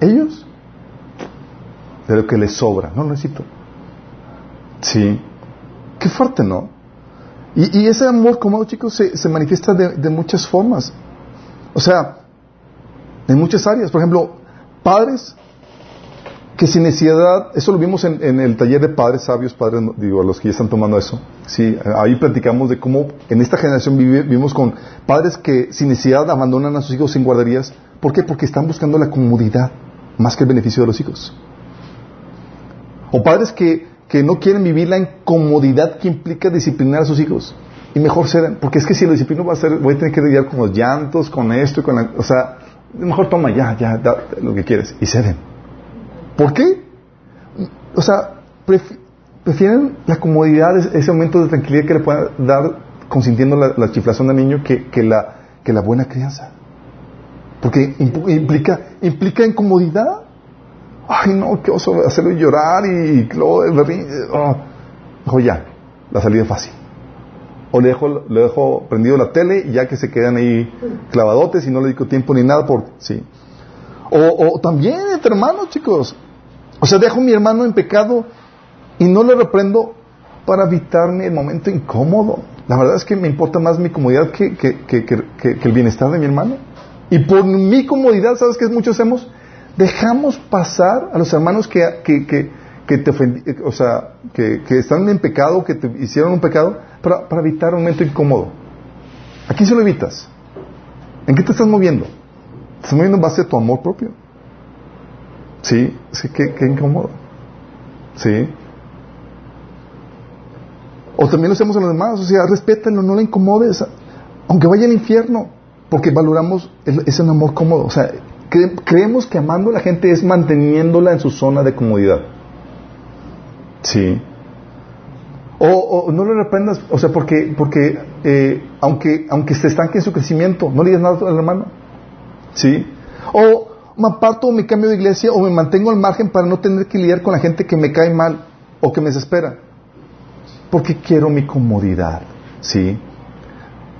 Ellos, de lo que les sobra, no necesito. Sí. Qué fuerte, ¿no? Y, ese amor cómodo, chicos, se, se manifiesta de, de muchas formas. O sea, en muchas áreas. Por ejemplo, padres que sin necesidad, eso lo vimos en, en, el taller de padres sabios, padres, digo, a los que ya están tomando eso. Sí, ahí platicamos de cómo en esta generación vivimos con padres que sin necesidad abandonan a sus hijos en guarderías. ¿Por qué? Porque están buscando la comodidad más que el beneficio de los hijos. O padres que, que no quieren vivir la incomodidad que implica disciplinar a sus hijos. Y mejor ceden, porque es que si lo disciplino va a ser, voy a tener que lidiar con los llantos, con esto, con la, o sea, mejor toma ya, ya, da lo que quieres. Y ceden. ¿Por qué? O sea, prefieren la comodidad, ese momento de tranquilidad que le pueda dar consintiendo la, la chiflación del niño que, que, la, que la buena crianza. Porque implica, implica incomodidad. Ay, no, qué oso hacerlo llorar y luego. Dijo, ya, la salida es fácil. O le dejo, le dejo prendido la tele ya que se quedan ahí clavadotes y no le dedico tiempo ni nada por... Sí. O, o también entre hermanos, chicos. O sea, dejo a mi hermano en pecado y no le reprendo para evitarme el momento incómodo. La verdad es que me importa más mi comodidad que, que, que, que, el bienestar de mi hermano. Y por mi comodidad, ¿sabes qué muchos hacemos? Dejamos pasar a los hermanos que, que, te o sea, que, están en pecado, que te hicieron un pecado, para, para evitar un momento incómodo. ¿A quién se lo evitas? ¿En qué te estás moviendo? ¿Te estás moviendo en base a tu amor propio? Sí, sí, qué, qué incómodo. Sí. O también lo hacemos a los demás, o sea, respétenlo, no le incomodes, aunque vaya al infierno, porque valoramos ese amor cómodo. O sea, creemos que amando a la gente es manteniéndola en su zona de comodidad. Sí. O, no le reprendas, o sea, porque, porque eh, aunque, aunque se estanque en su crecimiento, no le digas nada al hermano. Sí. O me aparto me cambio de iglesia o me mantengo al margen para no tener que lidiar con la gente que me cae mal o que me desespera. Porque quiero mi comodidad, ¿sí?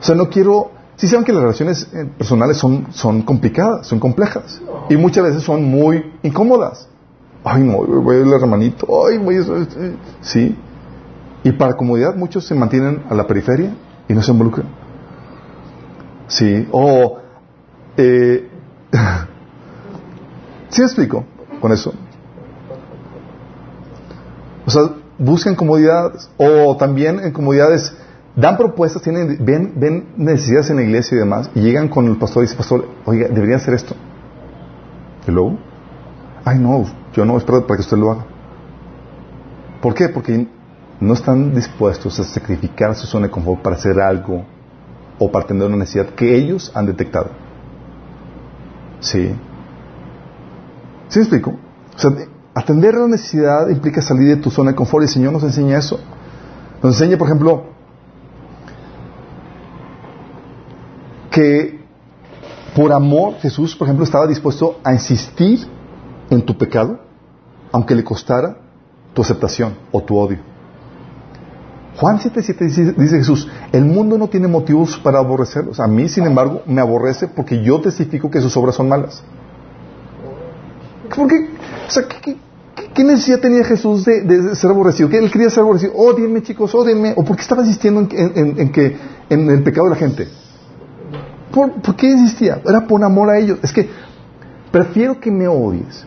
O sea, no quiero... Sí saben que las relaciones eh, personales son, son complicadas, son complejas. Y muchas veces son muy incómodas. Ay, no, voy al hermanito. Ay, voy a... Sí. Y para comodidad muchos se mantienen a la periferia y no se involucran. Sí. O... Eh, ¿Sí explico con eso? O sea, buscan comodidades o también en comodidades dan propuestas, tienen, ven, ven necesidades en la iglesia y demás y llegan con el pastor y dice, pastor, oiga, deberían hacer esto. Y luego, ay no, yo no espero para que usted lo haga. ¿Por qué? Porque no están dispuestos a sacrificar su zona de confort para hacer algo o para atender una necesidad que ellos han detectado. Sí. ¿Sí me explico? O sea, atender la necesidad implica salir de tu zona de confort y el Señor nos enseña eso. Nos enseña, por ejemplo, que por amor Jesús, por ejemplo, estaba dispuesto a insistir en tu pecado, aunque le costara tu aceptación o tu odio. Juan 7:7 dice, dice, Jesús, el mundo no tiene motivos para aborrecerlos. A mí, sin embargo, me aborrece porque yo testifico que sus obras son malas. ¿Por qué? ¿qué, qué, necesidad tenía Jesús de, ser aborrecido? ¿Que él quería ser aborrecido? Odienme, chicos, odienme. ¿O por qué estaba insistiendo en, que, en el pecado de la gente? ¿Por, ¿Por, qué insistía? Era por amor a ellos. Es que prefiero que me odies,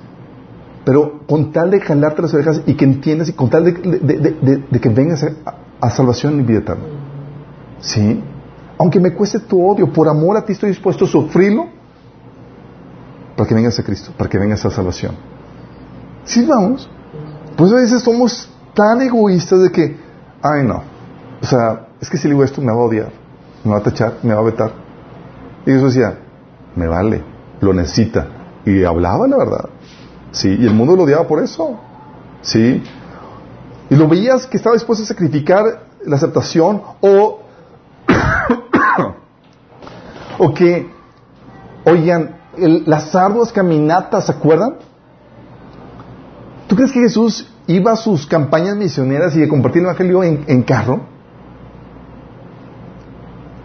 pero con tal de jalarte las orejas y que entiendas y con tal de, que vengas a, salvación y vida eterna. ¿Sí? Aunque me cueste tu odio, por amor a ti estoy dispuesto a sufrirlo para que vengas a Cristo, para que vengas a salvación. Sí, vamos. Pues a veces somos tan egoístas de que, ay no, o sea, es que si le digo esto me va a odiar, me va a tachar, me va a vetar. Y eso decía, me vale, lo necesita. Y hablaba la verdad. Sí, y el mundo lo odiaba por eso. Sí. Y lo veías que estaba dispuesto a sacrificar la aceptación o, o que, oigan, las arduas caminatas, ¿se acuerdan? ¿Tú crees que Jesús iba a sus campañas misioneras y de compartir el Evangelio en, carro?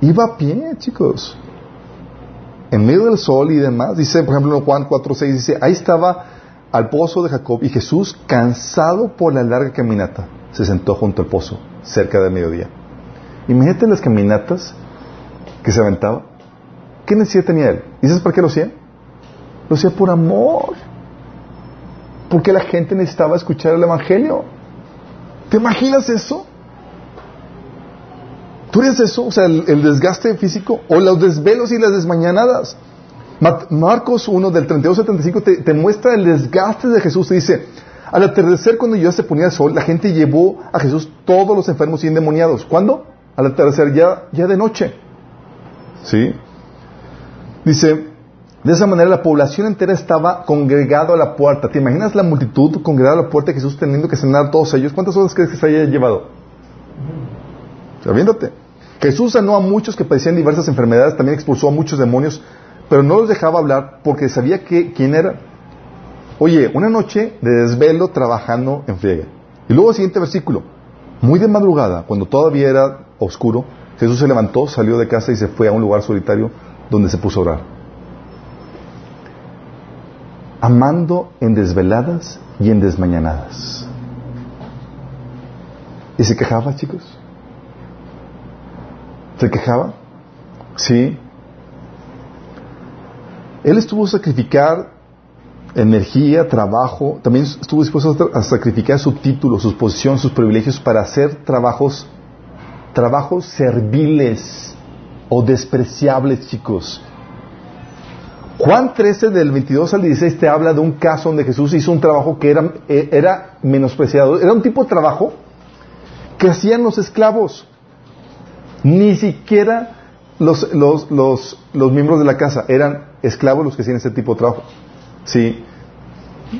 Iba a pie, chicos. En medio del sol y demás. Dice, por ejemplo, Juan 4.6, dice, ahí estaba al pozo de Jacob y Jesús cansado por la larga caminata. se sentó junto al pozo, cerca del mediodía. Imagínate las caminatas que se aventaba. ¿Qué necesidad tenía él? ¿Y sabes por qué lo hacía? Lo hacía por amor. Porque la gente necesitaba escuchar el Evangelio. ¿Te imaginas eso? ¿Tú eres eso? O sea, el, el desgaste físico o los desvelos y las desmañanadas. Ma- Marcos 1 del 32 al 35 te, te muestra el desgaste de Jesús. Te dice, al atardecer cuando ya se ponía el sol, la gente llevó a Jesús todos los enfermos y endemoniados. ¿Cuándo? Al atardecer, ya, ya de noche. ¿Sí? Dice, de esa manera la población entera estaba congregado a la puerta. ¿Te imaginas la multitud congregada a la puerta de Jesús teniendo que cenar a todos ellos? ¿Cuántas horas crees que se haya llevado? Sabiéndote. Jesús sanó a muchos que padecían diversas enfermedades, también expulsó a muchos demonios, pero no los dejaba hablar porque sabía que, quién era. Oye, una noche de desvelo trabajando en friega. Y luego el siguiente versículo. Muy de madrugada, cuando todavía era oscuro, Jesús se levantó, salió de casa y se fue a un lugar solitario donde se puso a orar. Amando en desveladas y en desmañanadas. ¿Y se quejaba, chicos? ¿Se quejaba? Sí. Él estuvo a sacrificar energía, trabajo, también estuvo dispuesto a sacrificar su título, su posición, sus privilegios para hacer trabajos, trabajos serviles o despreciables, chicos. Juan 13 del 22 al 16 te habla de un caso donde Jesús hizo un trabajo que era, eh, era menospreciado. Era un tipo de trabajo que hacían los esclavos. Ni siquiera los, los, los, los miembros de la casa eran esclavos los que hacían ese tipo de trabajo. Sí.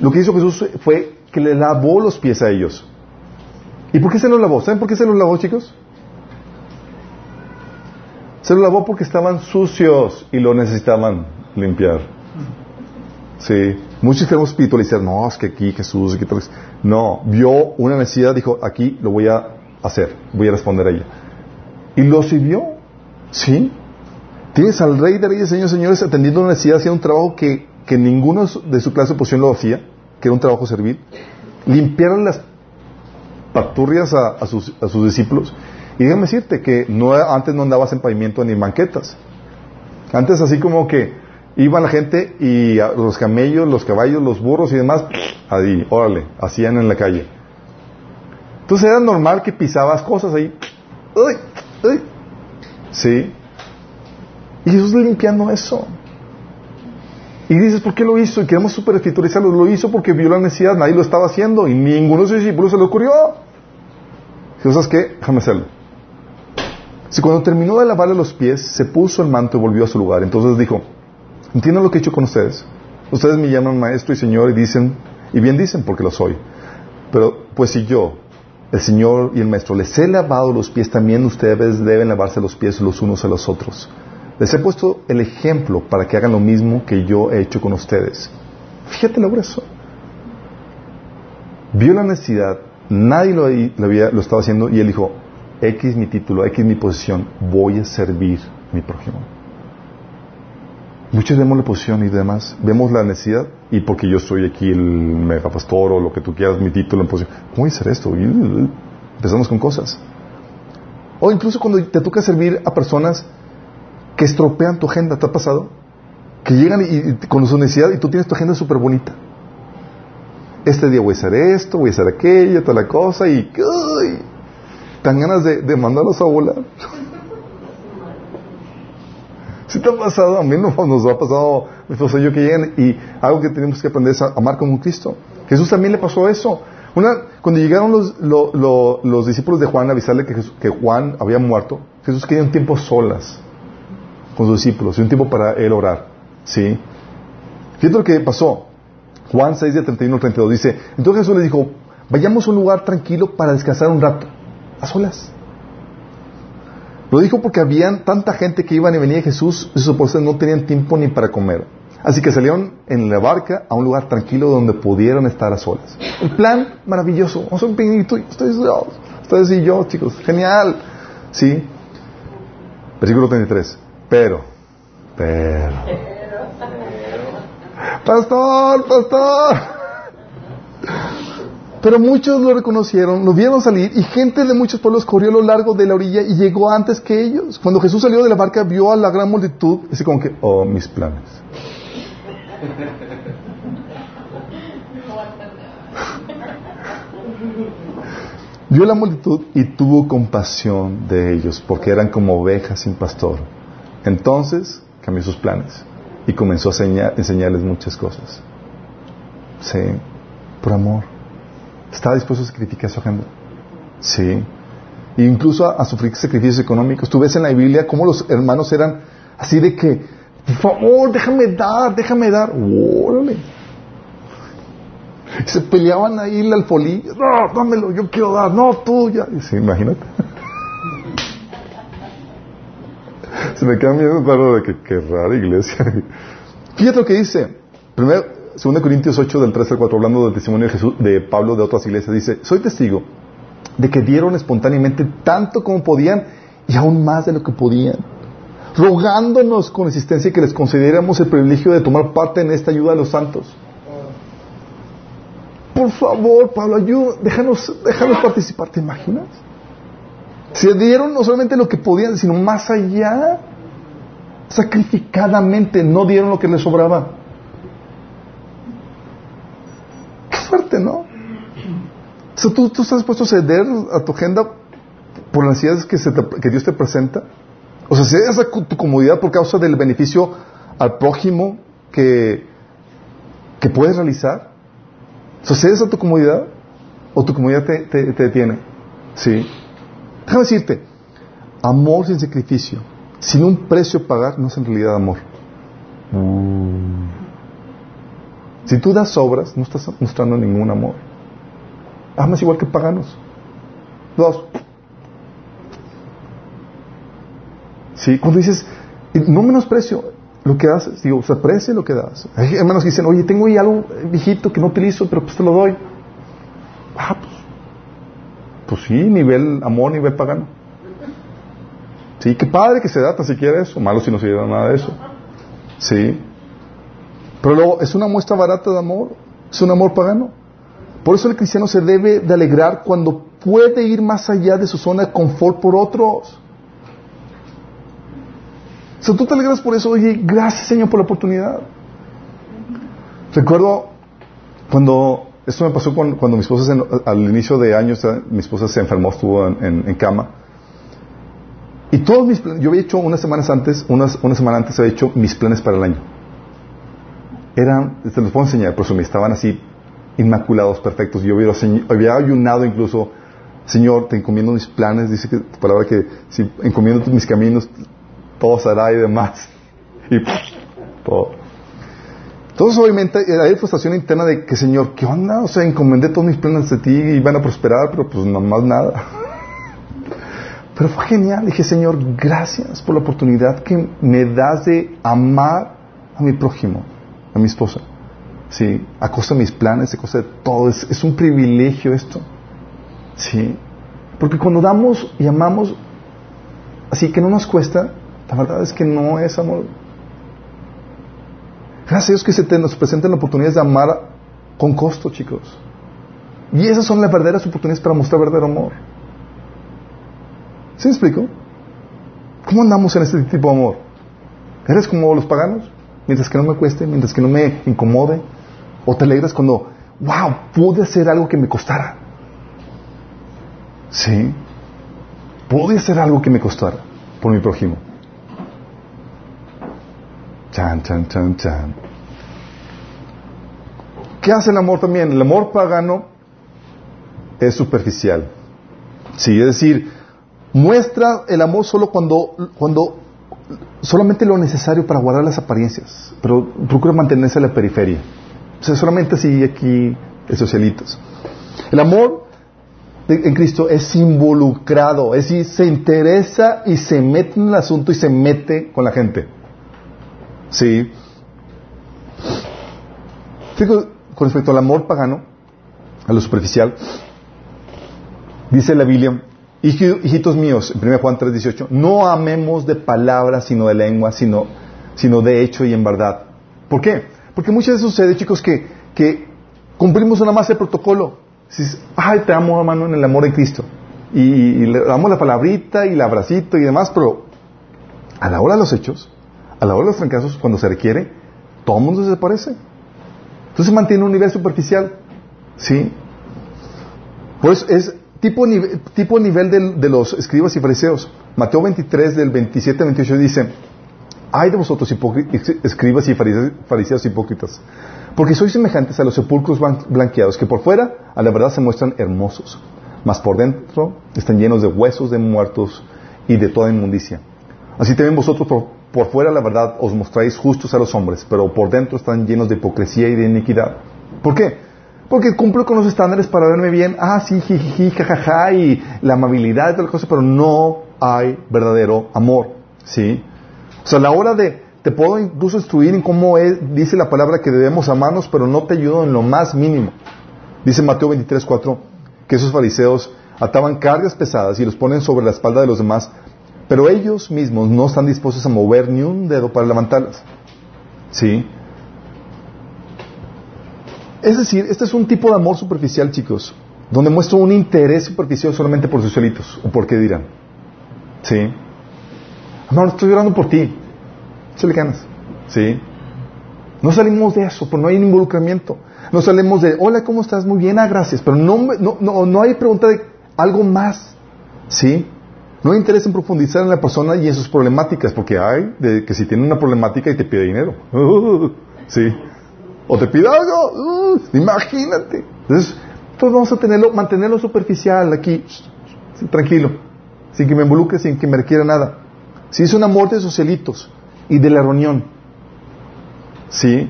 Lo que hizo Jesús fue que le lavó los pies a ellos. ¿Y por qué se los lavó? ¿Saben por qué se los lavó, chicos? Se los lavó porque estaban sucios y lo necesitaban limpiar. Sí. Muchos queremos espiritualizar. No, es que aquí Jesús. No, vio una necesidad, dijo, aquí lo voy a hacer, voy a responder a ella. Y lo sirvió. ¿Sí? Tienes al rey de reyes, señores, señores, atendiendo una necesidad, haciendo un trabajo que, que ninguno de su clase posición lo hacía, que era un trabajo servil. Limpiaron las paturrias a, sus, a sus discípulos. Y déjame decirte que no, antes no andabas en pavimento ni en banquetas. Antes así como que iba la gente y los camellos, los caballos, los burros y demás, ahí, órale, hacían en la calle. Entonces era normal que pisabas cosas ahí. ¡Uy! ¡Uy! Sí. Y Jesús limpiando eso. Y dices, ¿por qué lo hizo? Y queremos super espiritualizarlo. Lo hizo porque vio la necesidad, nadie lo estaba haciendo y ninguno de sus discípulos se le ocurrió. Jesús, ¿sabes qué? Déjame hacerlo. Si cuando terminó de lavarle los pies, se puso el manto y volvió a su lugar. Entonces dijo, entiendo lo que he hecho con ustedes. Ustedes me llaman maestro y señor y dicen, y bien dicen porque lo soy. Pero pues si yo, el Señor y el Maestro, les he lavado los pies, también ustedes deben lavarse los pies los unos a los otros. Les he puesto el ejemplo para que hagan lo mismo que yo he hecho con ustedes. Fíjate lo grueso. Vio la necesidad, nadie lo, había, lo estaba haciendo y él dijo, X mi título, X mi posición, voy a servir mi prójimo. Muchos vemos la posición y demás, vemos la necesidad y porque yo soy aquí el megapastor o lo que tú quieras, mi título en posición, ¿cómo voy a hacer esto? Empezamos con cosas. O incluso cuando te toca servir a personas que estropean tu agenda, ¿te ha pasado? Que llegan y, con su necesidad y tú tienes tu agenda súper bonita. Este día voy a hacer esto, voy a hacer aquello, toda la cosa y uy, tan ganas de, de mandarlos a volar. Si te ha pasado, a mí no, nos ha pasado, mi esposa y yo, que llegan y algo que tenemos que aprender es a amar como Cristo. Jesús también le pasó eso. Una, cuando llegaron los, lo, lo, los discípulos de Juan a avisarle que, que Juan había muerto, Jesús quería un tiempo solas con sus discípulos y un tiempo para él orar. ¿Sí? Fíjate lo que pasó. Juan 6 de 31 al 32 dice, entonces Jesús les dijo, vayamos a un lugar tranquilo para descansar un rato, a solas. Lo dijo porque habían tanta gente que iban y venía Jesús y sus apóstoles no tenían tiempo ni para comer. Así que salieron en la barca a un lugar tranquilo donde pudieron estar a solas. El plan maravilloso. Vamos a un ustedes, ustedes y yo, chicos. Genial. ¿Sí? Versículo 33. Pero, pero. Pastor, pastor. Pero muchos lo reconocieron, lo vieron salir y gente de muchos pueblos corrió a lo largo de la orilla y llegó antes que ellos. Cuando Jesús salió de la barca vio a la gran multitud, así como que, oh, mis planes. Vio la multitud y tuvo compasión de ellos, porque eran como ovejas sin pastor. Entonces cambió sus planes y comenzó a enseñarles muchas cosas. Sí, por amor. Estaba dispuesto a sacrificar su agenda. Sí. E incluso a, sufrir sacrificios económicos. Tú ves en la Biblia cómo los hermanos eran así de que, por favor, déjame dar, déjame dar. Órale. Se peleaban ahí el alfolí. No, dámelo, yo quiero dar. No, tú ya. Sí, imagínate. Se me queda miedo claro de que, qué rara iglesia. Fíjate lo que dice. Primero, 2 Corintios 8 del 3 al 4, hablando del testimonio de, Jesús, de Pablo de otras iglesias, dice, soy testigo de que dieron espontáneamente tanto como podían y aún más de lo que podían, rogándonos con insistencia que les concediéramos el privilegio de tomar parte en esta ayuda de los santos. Por favor, Pablo, ayúdanos, déjanos, déjanos participar, ¿te imaginas? Se dieron no solamente lo que podían, sino más allá, sacrificadamente, no dieron lo que les sobraba. fuerte, ¿no? O sea, ¿tú, estás dispuesto a ceder a tu agenda por las necesidades que, que Dios te presenta. O sea, cedes a tu comodidad por causa del beneficio al prójimo que, que puedes realizar. O sea, cedes a tu comodidad o tu comodidad te, te, detiene. Sí. Déjame decirte, amor sin sacrificio, sin un precio pagar, no es en realidad amor. Mm. Si tú das obras, no estás mostrando ningún amor. Amas igual que paganos. Dos. Sí, cuando dices, no menosprecio lo que haces, digo, se aprecia lo que das. Hay hermanos que dicen, oye, tengo ahí algo viejito que no utilizo, pero pues te lo doy. Ah, pues, pues sí, nivel amor, nivel pagano. Sí, qué padre que se da tan siquiera eso, malo si no se da nada de eso. Sí. Pero luego es una muestra barata de amor, es un amor pagano. Por eso el cristiano se debe de alegrar cuando puede ir más allá de su zona de confort por otros. Si tú te alegras por eso, oye, gracias Señor por la oportunidad. Recuerdo cuando, esto me pasó cuando, mi esposa, al inicio de años, mi esposa se enfermó, estuvo en, cama. Y todos mis planes, yo había hecho unas semanas antes, unas, una semana antes había hecho mis planes para el año eran, te los puedo enseñar, por eso me estaban así inmaculados, perfectos. Yo había, había ayunado incluso, Señor, te encomiendo mis planes, dice que tu palabra que si encomiendo mis caminos, todo será y demás. Y todo. Entonces, obviamente, hay frustración interna de que, Señor, ¿qué onda? O sea, encomendé todos mis planes de ti y van a prosperar, pero pues no más nada. Pero fue genial. Dije, Señor, gracias por la oportunidad que me das de amar a mi prójimo a mi esposa. Sí, a costa de mis planes, a costa de todo. Es, un privilegio esto. Sí. Porque cuando damos y amamos así que no nos cuesta, la verdad es que no es amor. Gracias a Dios que se nos presentan oportunidades de amar con costo, chicos. Y esas son las verdaderas oportunidades para mostrar verdadero amor. ¿Sí me explico? ¿Cómo andamos en este tipo de amor? ¿Eres como los paganos? mientras que no me cueste, mientras que no me incomode. O te alegras cuando, wow, pude hacer algo que me costara. Sí, pude hacer algo que me costara por mi prójimo. Chan, chan, chan, chan. ¿Qué hace el amor también? El amor pagano es superficial. Sí, es decir, muestra el amor solo cuando, cuando solamente lo necesario para guardar las apariencias, pero procura mantenerse en la periferia. O sea, solamente así aquí de socialitos. El amor en Cristo es involucrado, es decir, se interesa y se mete en el asunto y se mete con la gente. ¿Sí? con respecto al amor pagano, a lo superficial, dice la Biblia, Hijitos míos, en 1 Juan 3:18, no amemos de palabras sino de lengua, sino, sino de hecho y en verdad. ¿Por qué? Porque muchas veces sucede, chicos, que, cumplimos una más el protocolo. dices, ay, te amo, hermano, en el amor de Cristo. Y, le damos la palabrita y el abracito y demás, pero a la hora de los hechos, a la hora de los fracasos, cuando se requiere, todo el mundo se desaparece. Entonces mantiene un nivel superficial. ¿Sí? Pues es tipo, tipo nivel de, de, los escribas y fariseos. Mateo 23, del 27 al 28 dice, hay de vosotros escribas y fariseos hipócritas, porque sois semejantes a los sepulcros blanqueados, que por fuera a la verdad se muestran hermosos, mas por dentro están llenos de huesos de muertos y de toda inmundicia. Así también vosotros por, por fuera la verdad os mostráis justos a los hombres, pero por dentro están llenos de hipocresía y de iniquidad. ¿Por qué? Porque cumplo con los estándares para verme bien, ah, sí, jiji, jajaja, y la amabilidad y tal cosa, pero no hay verdadero amor, ¿sí? O sea, a la hora de, te puedo incluso instruir en cómo dice la palabra que debemos amarnos, pero no te ayudo en lo más mínimo. Dice Mateo 23, 4, que esos fariseos ataban cargas pesadas y los ponen sobre la espalda de los demás, pero ellos mismos no están dispuestos a mover ni un dedo para levantarlas. ¿Sí? Es decir, este es un tipo de amor superficial, chicos, donde muestro un interés superficial solamente por sus solitos, o por qué dirán. ¿Sí? Amor, estoy llorando por ti. le ganas. ¿Sí? No salimos de eso, pues no hay involucramiento. No salimos de, hola, ¿cómo estás? Muy bien, ah, gracias. Pero no, no, no, no hay pregunta de algo más. ¿Sí? No hay interés en profundizar en la persona y en sus problemáticas, porque hay de que si tiene una problemática y te pide dinero. ¿Sí? O te pide algo, imagínate. Entonces, todos vamos a tenerlo, mantenerlo superficial aquí, tranquilo, sin que me involucre, sin que me requiera nada. Si es un amor de socialitos y de la reunión. ¿Sí?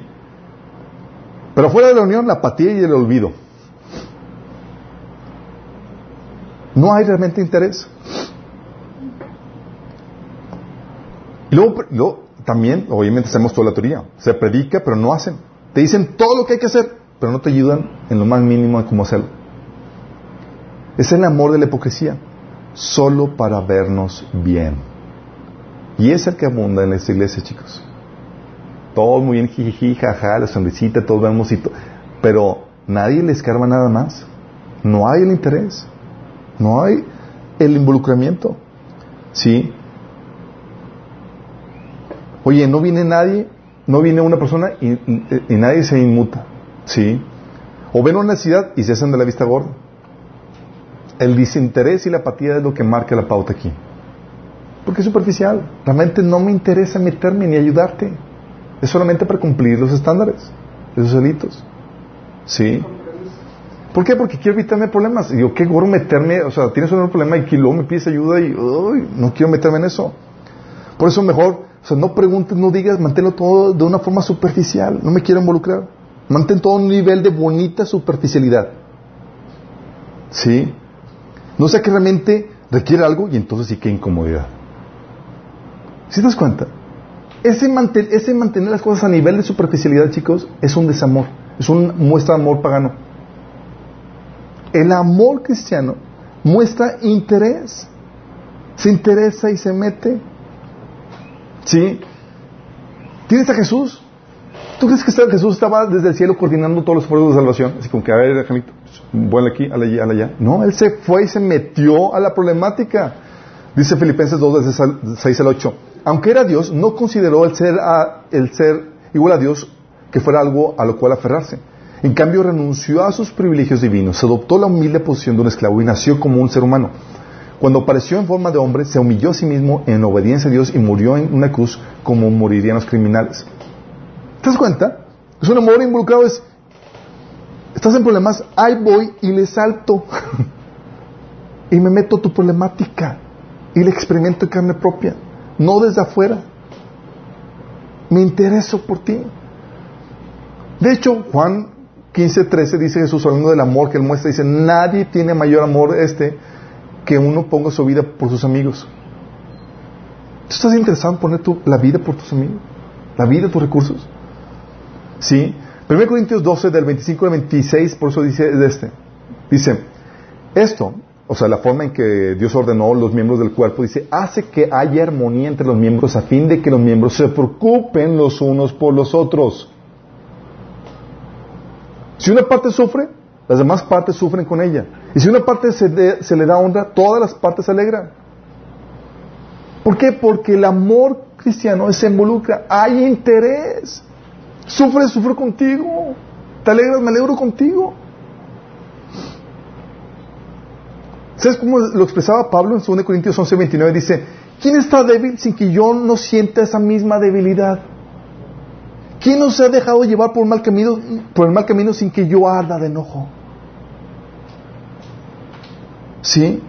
Pero fuera de la reunión, la apatía y el olvido. No hay realmente interés. Y luego, también, obviamente, hacemos toda la teoría. Se predica, pero no hacen. Te dicen todo lo que hay que hacer, pero no te ayudan en lo más mínimo de cómo hacerlo. Es el amor de la hipocresía, solo para vernos bien. Y es el que abunda en esta iglesia, chicos. Todo muy bien, jiji, jaja, la sonrisita, todos vemos y Pero nadie le escarba nada más. No hay el interés. No hay el involucramiento. ¿Sí? Oye, no viene nadie, no viene una persona y, y nadie se inmuta. ¿Sí? O ven una necesidad y se hacen de la vista gorda. El desinterés y la apatía es lo que marca la pauta aquí. Porque es superficial. Realmente no me interesa meterme ni ayudarte. Es solamente para cumplir los estándares, esos delitos. ¿Sí? ¿Por qué? Porque quiero evitarme problemas. Y yo, qué gorro meterme, o sea, tienes un problema y que luego me pides ayuda y no quiero meterme en eso. Por eso mejor, o sea, no preguntes, no digas, manténlo todo de una forma superficial. No me quiero involucrar. Mantén todo un nivel de bonita superficialidad. ¿Sí? No sea que realmente requiere algo y entonces sí que incomodidad. ¿Sí te das cuenta? Ese, mantener las cosas a nivel de superficialidad, chicos, es un desamor, es una muestra de amor pagano. El amor cristiano muestra interés, se interesa y se mete. ¿Sí? ¿Tienes a Jesús? ¿Tú crees que Jesús estaba desde el cielo coordinando todos los esfuerzos de salvación? Así como que, a ver, Janito, vuela aquí, ala allá. No, Él se fue y se metió a la problemática. Dice Filipenses 2, 6 al 8 aunque era Dios, no consideró el ser, el ser igual a Dios que fuera algo a lo cual aferrarse. En cambio, renunció a sus privilegios divinos, adoptó la humilde posición de un esclavo y nació como un ser humano. Cuando apareció en forma de hombre, se humilló a sí mismo en obediencia a Dios y murió en una cruz como morirían los criminales. ¿Te das cuenta? Es un amor involucrado, es, estás en problemas, ahí voy y le salto. y me meto tu problemática y le experimento en carne propia no desde afuera. Me intereso por ti. De hecho, Juan 15, 13 dice Jesús hablando del amor que él muestra, dice, nadie tiene mayor amor este que uno ponga su vida por sus amigos. ¿Tú estás interesado en poner la vida por tus amigos? ¿La vida, tus recursos? Sí. 1 Corintios 12, del 25 al 26, por eso dice de este. Dice, esto, o sea, la forma en que Dios ordenó los miembros del cuerpo, dice, hace que haya armonía entre los miembros a fin de que los miembros se preocupen los unos por los otros. Si una parte sufre, las demás partes sufren con ella. Y si una parte se, se le da honra, todas las partes se alegran. ¿Por qué? Porque el amor cristiano se involucra, hay interés. Sufre, sufro contigo. Te alegras, me alegro contigo. ¿Sabes cómo lo expresaba Pablo en 2 Corintios 11, 29? Dice, ¿quién está débil sin que yo no sienta esa misma debilidad? ¿Quién no se ha dejado llevar por, el mal camino sin que yo arda de enojo? ¿Sí?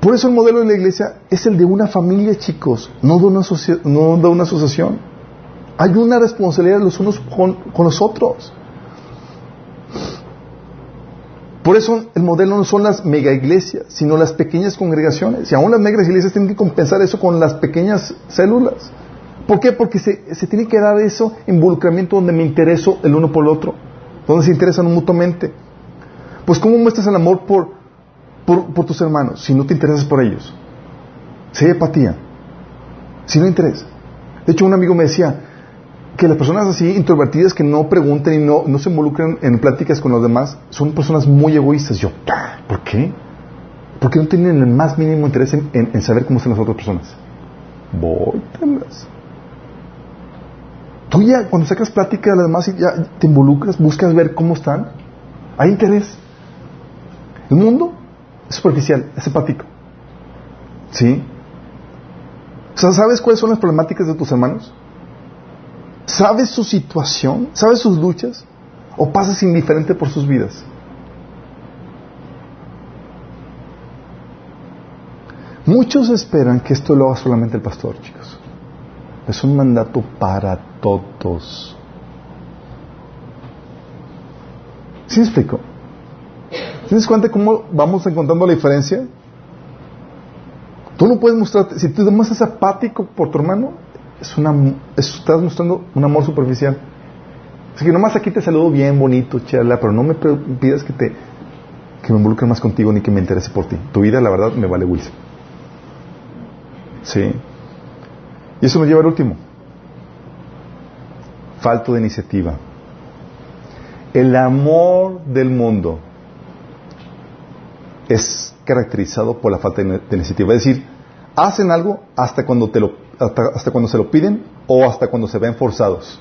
Por eso el modelo de la iglesia es el de una familia, chicos, no de una, no de una asociación. Hay una responsabilidad los unos con, con los otros. Por eso el modelo no son las mega iglesias, sino las pequeñas congregaciones. Y aún las mega iglesias tienen que compensar eso con las pequeñas células. ¿Por qué? Porque se, tiene que dar eso involucramiento donde me intereso el uno por el otro, donde se interesan mutuamente. Pues ¿cómo muestras el amor por, por, tus hermanos si no te interesas por ellos? Si hay apatía, si no interesa. De hecho, un amigo me decía que las personas así introvertidas que no preguntan y no, no se involucran en pláticas con los demás son personas muy egoístas. Yo, ¿por qué? Porque no tienen el más mínimo interés en, saber cómo están las otras personas. Voy, Tú ya, cuando sacas plática de las demás, ya te involucras, buscas ver cómo están. Hay interés. El mundo es superficial, es empático. ¿Sí? O sea, ¿sabes cuáles son las problemáticas de tus hermanos? ¿Sabes su situación? ¿Sabes sus luchas? ¿O pasas indiferente por sus vidas? Muchos esperan que esto lo haga solamente el pastor, chicos. Es un mandato para todos. ¿Sí me explico? ¿Tienes cuenta cómo vamos encontrando la diferencia? Tú no puedes mostrar, si tú demuestras apático por tu hermano, es una, estás mostrando un amor superficial. Así que nomás aquí te saludo bien, bonito, charla, pero no me pidas que te que me involucre más contigo ni que me interese por ti. Tu vida, la verdad, me vale Wilson. Sí. Y eso nos lleva al último. Falto de iniciativa. El amor del mundo es caracterizado por la falta de iniciativa. Es decir, hacen algo hasta cuando, te lo, hasta, cuando se lo piden o hasta cuando se ven forzados.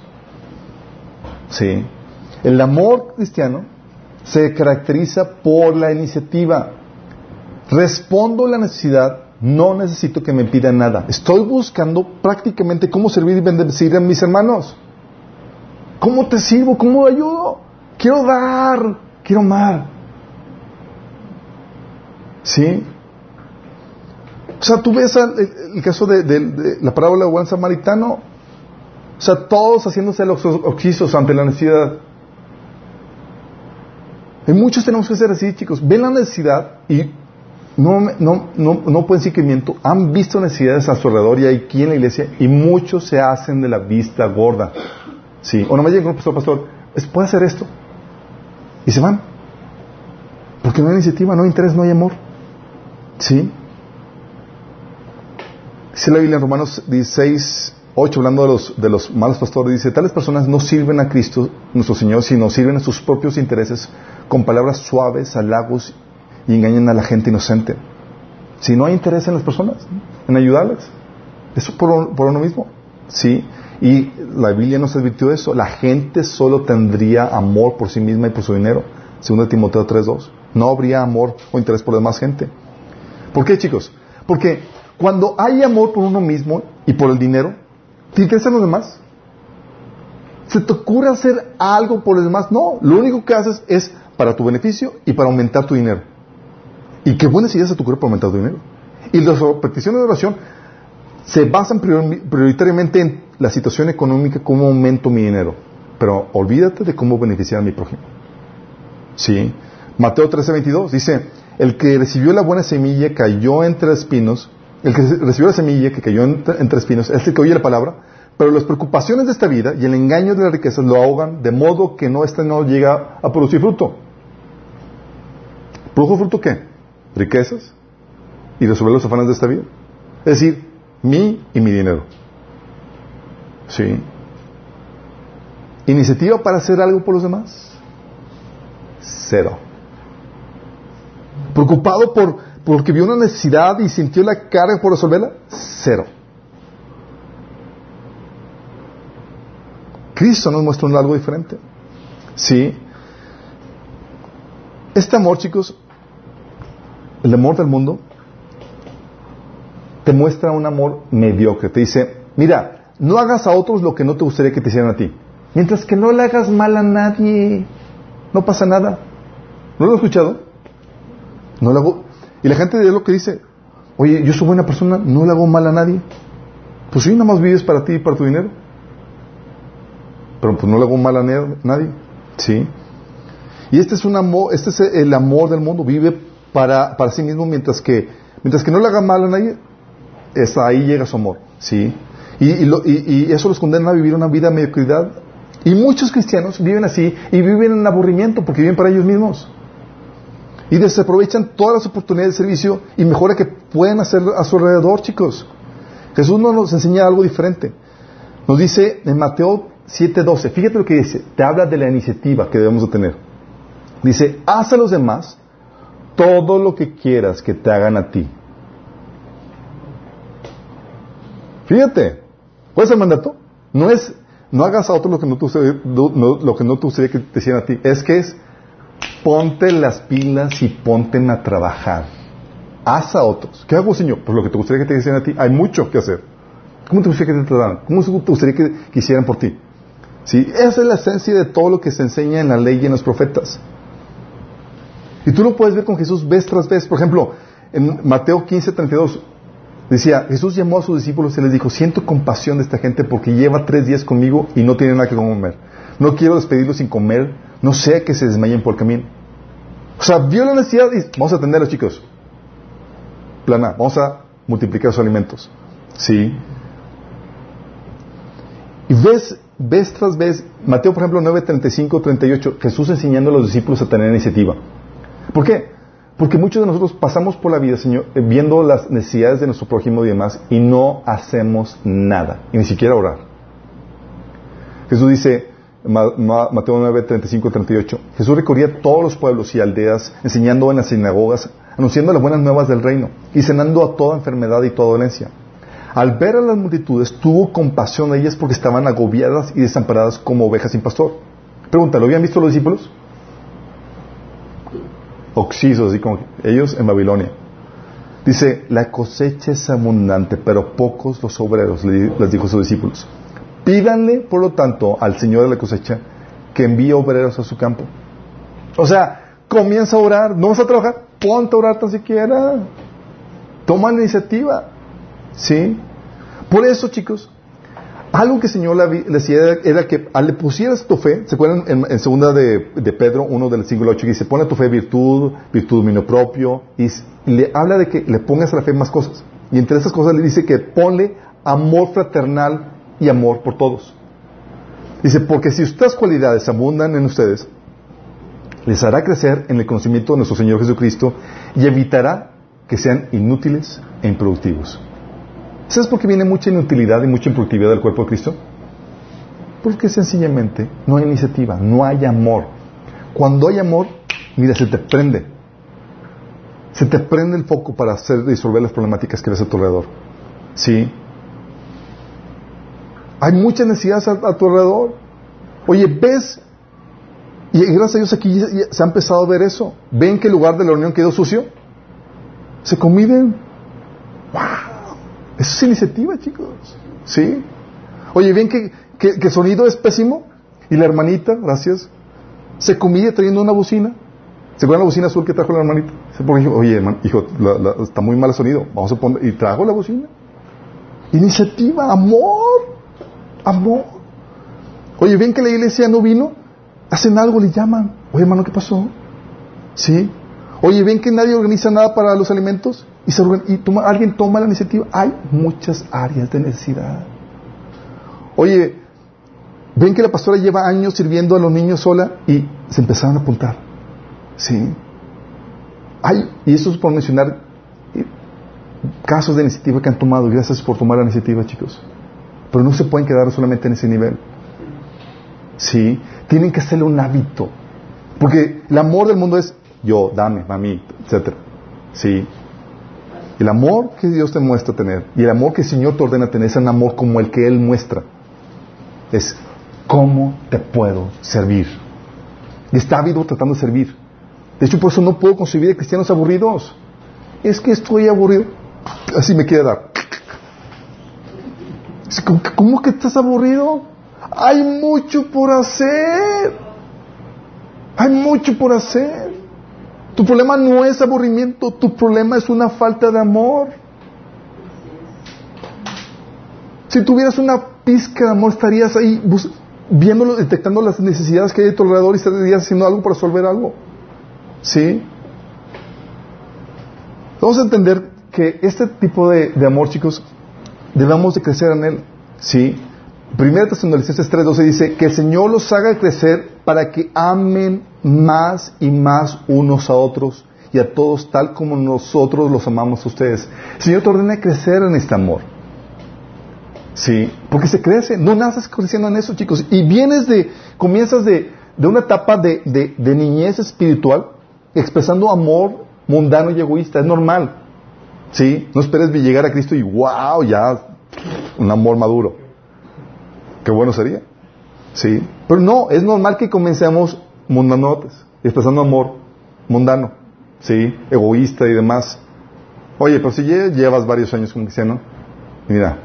¿Sí? El amor cristiano se caracteriza por la iniciativa. Respondo la necesidad, no necesito que me pidan nada. Estoy buscando prácticamente cómo servir y bendecir a mis hermanos. ¿Cómo te sirvo? ¿Cómo ayudo? Quiero dar, quiero amar. ¿Sí? O sea, tú ves el, caso de, la parábola de buen samaritano. O sea, todos haciéndose los oxisos ante la necesidad. Y muchos tenemos que ser así, chicos. Ven la necesidad y no, no, no, no pueden seguimiento. Han visto necesidades a su alrededor y hay aquí en la iglesia y muchos se hacen de la vista gorda. Sí. O no me llegan pastor, pastor, puede hacer esto. Y se van. Porque no hay iniciativa, no hay interés, no hay amor. ¿Sí? Dice la Biblia en Romanos 16, 8, hablando de los, de los malos pastores, dice, tales personas no sirven a Cristo, nuestro Señor, sino sirven a sus propios intereses con palabras suaves, halagos y engañan a la gente inocente. Si no hay interés en las personas, en ayudarlas, eso por, por uno mismo. Sí, y la Biblia nos advirtió eso. La gente solo tendría amor por sí misma y por su dinero. Segundo Timoteo 3.2. No habría amor o interés por la demás gente. ¿Por qué, chicos? Porque cuando hay amor por uno mismo y por el dinero, ¿te interesan los demás? ¿Se te ocurre hacer algo por los demás? No, lo único que haces es para tu beneficio y para aumentar tu dinero. Y qué buenas ideas a tu cuerpo para aumentar tu dinero. Y las peticiones de oración se basan prioritariamente en la situación económica, cómo aumento mi dinero. Pero olvídate de cómo beneficiar a mi prójimo. ¿Sí? Mateo 13:22 dice, el que recibió la buena semilla cayó entre espinos el que recibió la semilla que cayó entre espinos es el que oye la palabra, pero las preocupaciones de esta vida y el engaño de las riquezas lo ahogan de modo que no este no llega a producir fruto. ¿Produjo fruto qué? Riquezas y resolver los afanes de esta vida. Es decir, mi y mi dinero. ¿Sí? ¿Iniciativa para hacer algo por los demás? Cero. Preocupado por porque vio una necesidad y sintió la carga por resolverla. Cero. Cristo nos muestra algo diferente. Sí. Este amor, chicos, el amor del mundo, te muestra un amor mediocre. Te dice, mira, no hagas a otros lo que no te gustaría que te hicieran a ti. Mientras que no le hagas mal a nadie, no pasa nada. ¿No lo has escuchado? No le hago... Y la gente de lo que dice, oye, yo soy buena persona, no le hago mal a nadie. Pues sí, nada más vives para ti y para tu dinero pero pues no le hago mal a nadie. ¿Sí? Y este es un amor, este es el amor del mundo, vive para, para sí mismo mientras que, mientras que no le haga mal a nadie, es, ahí llega su amor. ¿Sí? Y, y, eso los condena a vivir una vida de mediocridad. Y muchos cristianos viven así y viven en aburrimiento porque viven para ellos mismos. Y desaprovechan todas las oportunidades de servicio y mejora que pueden hacer a su alrededor, chicos. Jesús nos enseña algo diferente. Nos dice en Mateo 7.12, fíjate lo que dice, te habla de la iniciativa que debemos de tener. Dice, haz a los demás todo lo que quieras que te hagan a ti. Fíjate, ¿cuál es el mandato? No es, no hagas a otros lo que no te lo que no te gustaría que te hicieran a ti, es que es, ponte las pilas y ponte a trabajar. Haz a otros. ¿Qué hago, Señor? Pues lo que te gustaría que te hicieran a ti, hay mucho que hacer. ¿Cómo te gustaría que te trataran? ¿Cómo te gustaría que, que hicieran por ti? ¿Sí? Esa es la esencia de todo lo que se enseña en la ley y en los profetas. Y tú lo puedes ver con Jesús vez tras vez. Por ejemplo, en Mateo 15, 32, decía, Jesús llamó a sus discípulos y les dijo, siento compasión de esta gente porque lleva tres días conmigo y no tiene nada que comer. No quiero despedirlos sin comer, no sé que se desmayen por el camino. O sea, vio la necesidad y vamos a atenderlos, chicos. Plana, vamos a multiplicar sus alimentos. ¿Sí? Y ves vez tras vez, Mateo por ejemplo 9, 35, 38, Jesús enseñando a los discípulos a tener iniciativa. ¿Por qué? Porque muchos de nosotros pasamos por la vida, Señor, eh, viendo las necesidades de nuestro prójimo y demás, y no hacemos nada, y ni siquiera orar. Jesús dice, Mateo 9, 35, 38, Jesús recorría todos los pueblos y aldeas, enseñando en las sinagogas, anunciando las buenas nuevas del reino, y cenando a toda enfermedad y toda dolencia. Al ver a las multitudes, tuvo compasión de ellas porque estaban agobiadas y desamparadas como ovejas sin pastor. Pregunta, ¿lo habían visto los discípulos? Oxisos, así como ellos en Babilonia. Dice, la cosecha es abundante, pero pocos los obreros, les dijo a sus discípulos. Pídanle, por lo tanto, al Señor de la cosecha que envíe obreros a su campo. O sea, comienza a orar, no vas a trabajar, ponte a orar tan siquiera. Toma la iniciativa. ¿Sí? Por eso, chicos, algo que el Señor le decía era que le pusieras tu fe, ¿se acuerdan en, segunda de, Pedro, uno del siglo 8, que dice, pone tu fe virtud, virtud dominio propio, y, le habla de que le pongas a la fe más cosas. Y entre esas cosas le dice que ponle amor fraternal y amor por todos. Dice, porque si estas cualidades abundan en ustedes, les hará crecer en el conocimiento de nuestro Señor Jesucristo y evitará que sean inútiles e improductivos. ¿Sabes por qué viene mucha inutilidad y mucha improductividad del cuerpo de Cristo? Porque sencillamente no hay iniciativa, no hay amor. Cuando hay amor, mira, se te prende. Se te prende el foco para hacer resolver las problemáticas que ves a tu alrededor. ¿Sí? Hay muchas necesidades a, tu alrededor. Oye, ves, y gracias a Dios aquí se ha empezado a ver eso. Ven que el lugar de la reunión quedó sucio. Se comiden. ¡Wow! Eso es iniciativa, chicos. ¿Sí? Oye, ¿ven que, que, el sonido es pésimo? Y la hermanita, gracias, se comía trayendo una bocina. ¿Se acuerdan la bocina azul que trajo la hermanita? Oye, hermano, hijo, está muy mal el sonido. Vamos a poner. Y trajo la bocina. Iniciativa, amor. Amor. Oye, ven que la iglesia no vino. Hacen algo, le llaman. Oye, hermano, ¿qué pasó? ¿Sí? Oye, ven que nadie organiza nada para los alimentos y, y toma, alguien toma la iniciativa. Hay muchas áreas de necesidad. Oye, ven que la pastora lleva años sirviendo a los niños sola y se empezaron a apuntar. ¿Sí? Hay, y eso es por mencionar eh, casos de iniciativa que han tomado. Gracias por tomar la iniciativa, chicos. Pero no se pueden quedar solamente en ese nivel. ¿Sí? Tienen que hacerle un hábito. Porque el amor del mundo es yo, dame, mami, etc. Sí. El amor que Dios te muestra tener y el amor que el Señor te ordena tener es un amor como el que Él muestra. Es cómo te puedo servir. Y está vivo tratando de servir. De hecho, por eso no puedo concebir a cristianos aburridos. Es que estoy aburrido. Así me queda. ¿Cómo que estás aburrido? Hay mucho por hacer. Hay mucho por hacer. Tu problema no es aburrimiento, tu problema es una falta de amor. Si tuvieras una pizca de amor, estarías ahí viéndolo, detectando las necesidades que hay a tu alrededor y estarías haciendo algo para resolver algo. ¿Sí? Vamos a entender que este tipo de, amor, chicos, debemos de crecer en él. ¿Sí? Primera Tesalonicenses 3.12 dice que el Señor los haga crecer para que amen más y más unos a otros y a todos tal como nosotros los amamos a ustedes. El Señor te ordena crecer en este amor. Sí, porque se crece, no naces creciendo en eso, chicos. Y vienes de, comienzas de, de una etapa de, de, niñez espiritual, expresando amor mundano y egoísta, es normal. Sí, no esperes llegar a Cristo y wow, ya un amor maduro. Qué bueno sería. Sí. Pero no, es normal que comencemos mundanotes, expresando amor mundano, sí, egoísta y demás. Oye, pero si llevas varios años como cristiano, mira,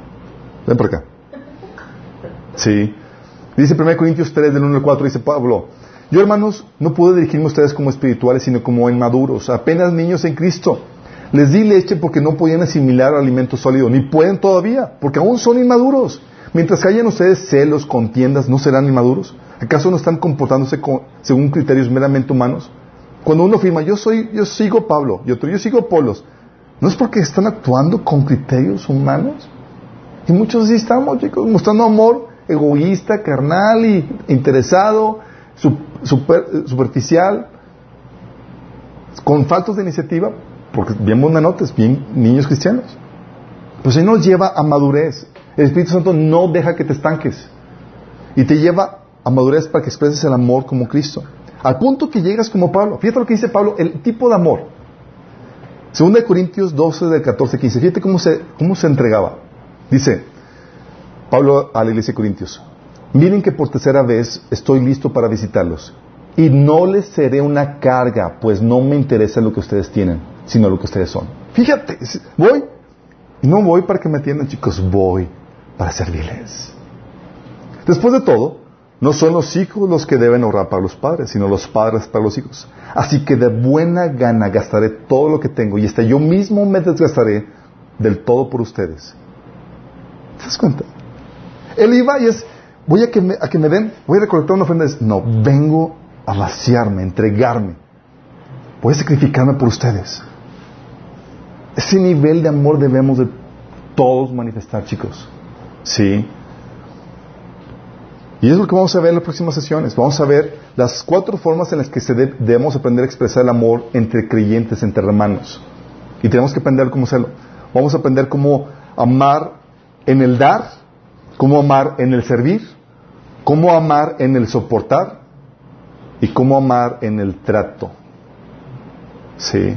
ven por acá. Sí. Dice 1 Corintios 3, del 1 al 4, dice Pablo, yo hermanos, no puedo dirigirme a ustedes como espirituales, sino como inmaduros, apenas niños en Cristo. Les di leche porque no podían asimilar alimento sólido, ni pueden todavía, porque aún son inmaduros. Mientras que ustedes celos, contiendas, ¿no serán inmaduros? ¿Acaso no están comportándose según criterios meramente humanos? Cuando uno afirma, yo soy, yo sigo Pablo, y otro, yo sigo Polos, ¿no es porque están actuando con criterios humanos? Y muchos así estamos, chicos, mostrando amor egoísta, carnal y interesado, superficial, con faltos de iniciativa, porque bien nota, bien niños cristianos. Pues Él nos lleva a madurez. El Espíritu Santo no deja que te estanques y te lleva a madurez para que expreses el amor como Cristo. Al punto que llegas como Pablo. Fíjate lo que dice Pablo, el tipo de amor. Segunda de Corintios 12 del 14 15. Fíjate cómo se, cómo se entregaba. Dice Pablo a la iglesia de Corintios. Miren que por tercera vez estoy listo para visitarlos. Y no les seré una carga, pues no me interesa lo que ustedes tienen, sino lo que ustedes son. Fíjate, voy. No voy para que me atiendan, chicos, voy para servirles. Después de todo, no son los hijos los que deben orar para los padres, sino los padres para los hijos. Así que de buena gana gastaré todo lo que tengo y hasta yo mismo me desgastaré del todo por ustedes. ¿Te das cuenta? Él iba y es, voy a que me, a que me den, voy a recolectar una ofrenda. No, vengo a vaciarme, a entregarme. Voy a sacrificarme por ustedes. Ese nivel de amor debemos de todos manifestar, chicos. Sí. Y es lo que vamos a ver en las próximas sesiones. Vamos a ver las cuatro formas en las que debemos aprender a expresar el amor entre creyentes, entre hermanos. Y tenemos que aprender cómo hacerlo. Vamos a aprender cómo amar en el dar, cómo amar en el servir, cómo amar en el soportar y cómo amar en el trato. Sí.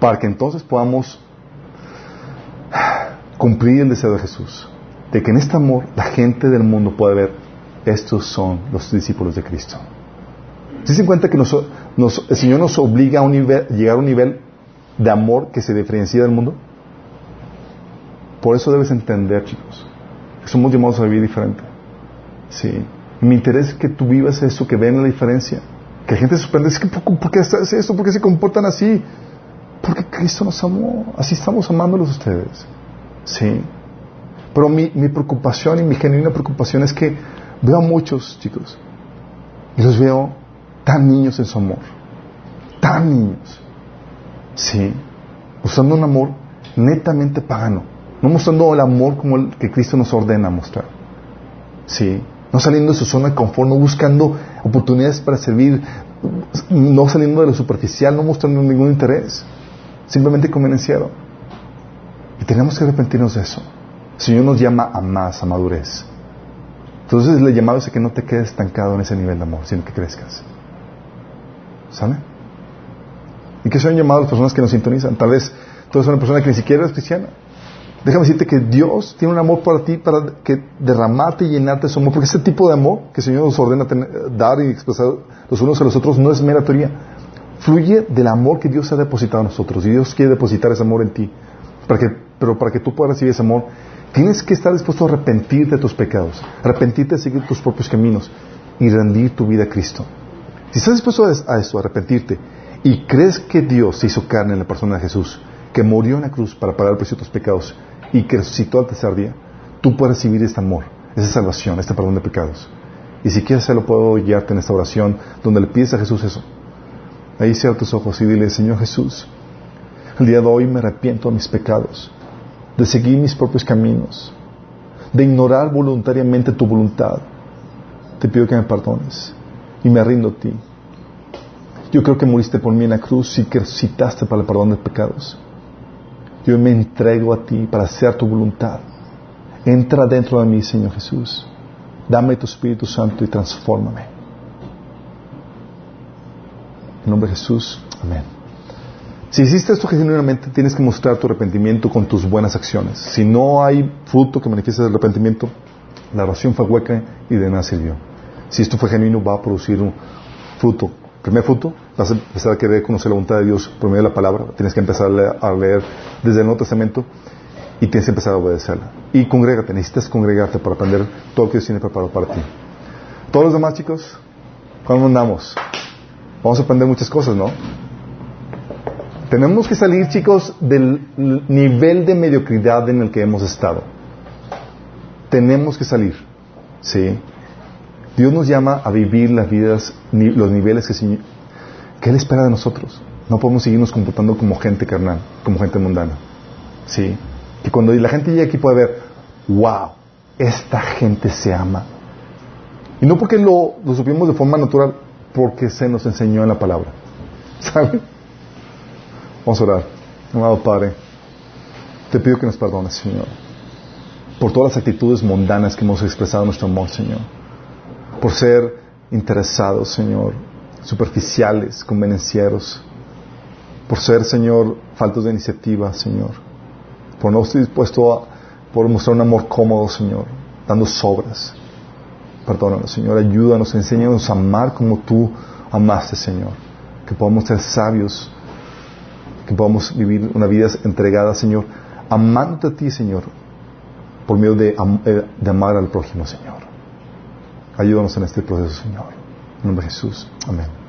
Para que entonces podamos cumplir el deseo de Jesús, de que en este amor la gente del mundo pueda ver, estos son los discípulos de Cristo. ¿Se dan cuenta que nos, el Señor nos obliga a un llegar a un nivel de amor que se diferencia del mundo? Por eso debes entender, chicos, que somos llamados a vivir diferente. Sí. Mi interés es que tú vivas eso, que vean la diferencia. Que la gente se sorprende, es que ¿por qué esto? ¿Por qué se comportan así? Porque Cristo nos amó. Así estamos amándolos ustedes. Sí. Pero mi, mi preocupación y mi genuina preocupación es que veo a muchos chicos y los veo tan niños en su amor. Tan niños. Sí. Mostrando un amor netamente pagano. No mostrando el amor como el que Cristo nos ordena mostrar. Sí. No saliendo de su zona de confort, no buscando oportunidades para servir, no saliendo de lo superficial, no mostrando ningún interés. Simplemente convenenciado. Y tenemos que arrepentirnos de eso. El Señor nos llama a más, a madurez. Entonces le llamado es a que no te quedes estancado en ese nivel de amor, sino que crezcas. ¿Sale? ¿Y qué son llamados las personas que nos sintonizan? Tal vez tú eres una persona que ni siquiera es cristiana. Déjame decirte que Dios tiene un amor para ti para que derramarte y llenarte de su amor, porque ese tipo de amor que el Señor nos ordena dar y expresar los unos a los otros no es mera teoría. Fluye del amor que Dios ha depositado en nosotros y Dios quiere depositar ese amor en ti. Para que, pero para que tú puedas recibir ese amor, tienes que estar dispuesto a arrepentirte de tus pecados, arrepentirte de seguir tus propios caminos y rendir tu vida a Cristo. Si estás dispuesto a eso, a arrepentirte, y crees que Dios se hizo carne en la persona de Jesús, que murió en la cruz para pagar el precio de tus pecados y que resucitó al tercer día, tú puedes recibir este amor, esa salvación, este perdón de pecados. Y si quieres hacerlo, puedo guiarte en esta oración donde le pides a Jesús eso. Ahí cierra tus ojos y dile, Señor Jesús, el día de hoy me arrepiento de mis pecados, de seguir mis propios caminos, de ignorar voluntariamente tu voluntad. Te pido que me perdones y me rindo a ti. Yo creo que moriste por mí en la cruz y que resucitaste para el perdón de pecados. Yo me entrego a ti para hacer tu voluntad. Entra dentro de mí, Señor Jesús. Dame tu Espíritu Santo y transfórmame. En nombre de Jesús, amén. Si hiciste esto genuinamente, tienes que mostrar tu arrepentimiento con tus buenas acciones. Si no hay fruto que manifieste el arrepentimiento, la oración fue hueca y de nada sirvió. Si esto fue genuino, va a producir un fruto. Primer fruto, vas a empezar a querer conocer la voluntad de Dios por medio de la palabra. Tienes que empezar a leer desde el Nuevo Testamento y tienes que empezar a obedecerla. Y congrégate, necesitas congregarte para aprender todo lo que Dios tiene preparado para ti. Todos los demás chicos, ¿cómo andamos? Vamos a aprender muchas cosas, ¿no? Tenemos que salir, chicos, del nivel de mediocridad en el que hemos estado. Tenemos que salir, ¿sí? Dios nos llama a vivir las vidas, los niveles que, que Él espera de nosotros. No podemos seguirnos comportando como gente carnal, como gente mundana. ¿Sí? Que cuando la gente llegue aquí puede ver, wow, esta gente se ama. Y no porque lo, lo supimos de forma natural, porque se nos enseñó en la palabra. ¿Sabe? Vamos a orar. Amado Padre, te pido que nos perdones, Señor, por todas las actitudes mundanas que hemos expresado en nuestro amor, Señor. Por ser interesados, Señor, superficiales, convenencieros. Por ser, Señor, faltos de iniciativa, Señor. Por no estar dispuesto a por mostrar un amor cómodo, Señor, dando sobras. Perdónanos, Señor, ayúdanos, enséñanos a amar como tú amaste, Señor. Que podamos ser sabios, que podamos vivir una vida entregada, Señor, amándote a ti, Señor, por medio de, eh, de amar al prójimo, Señor. Ayúdanos en este proceso, Señor. En nombre de Jesús. Amén.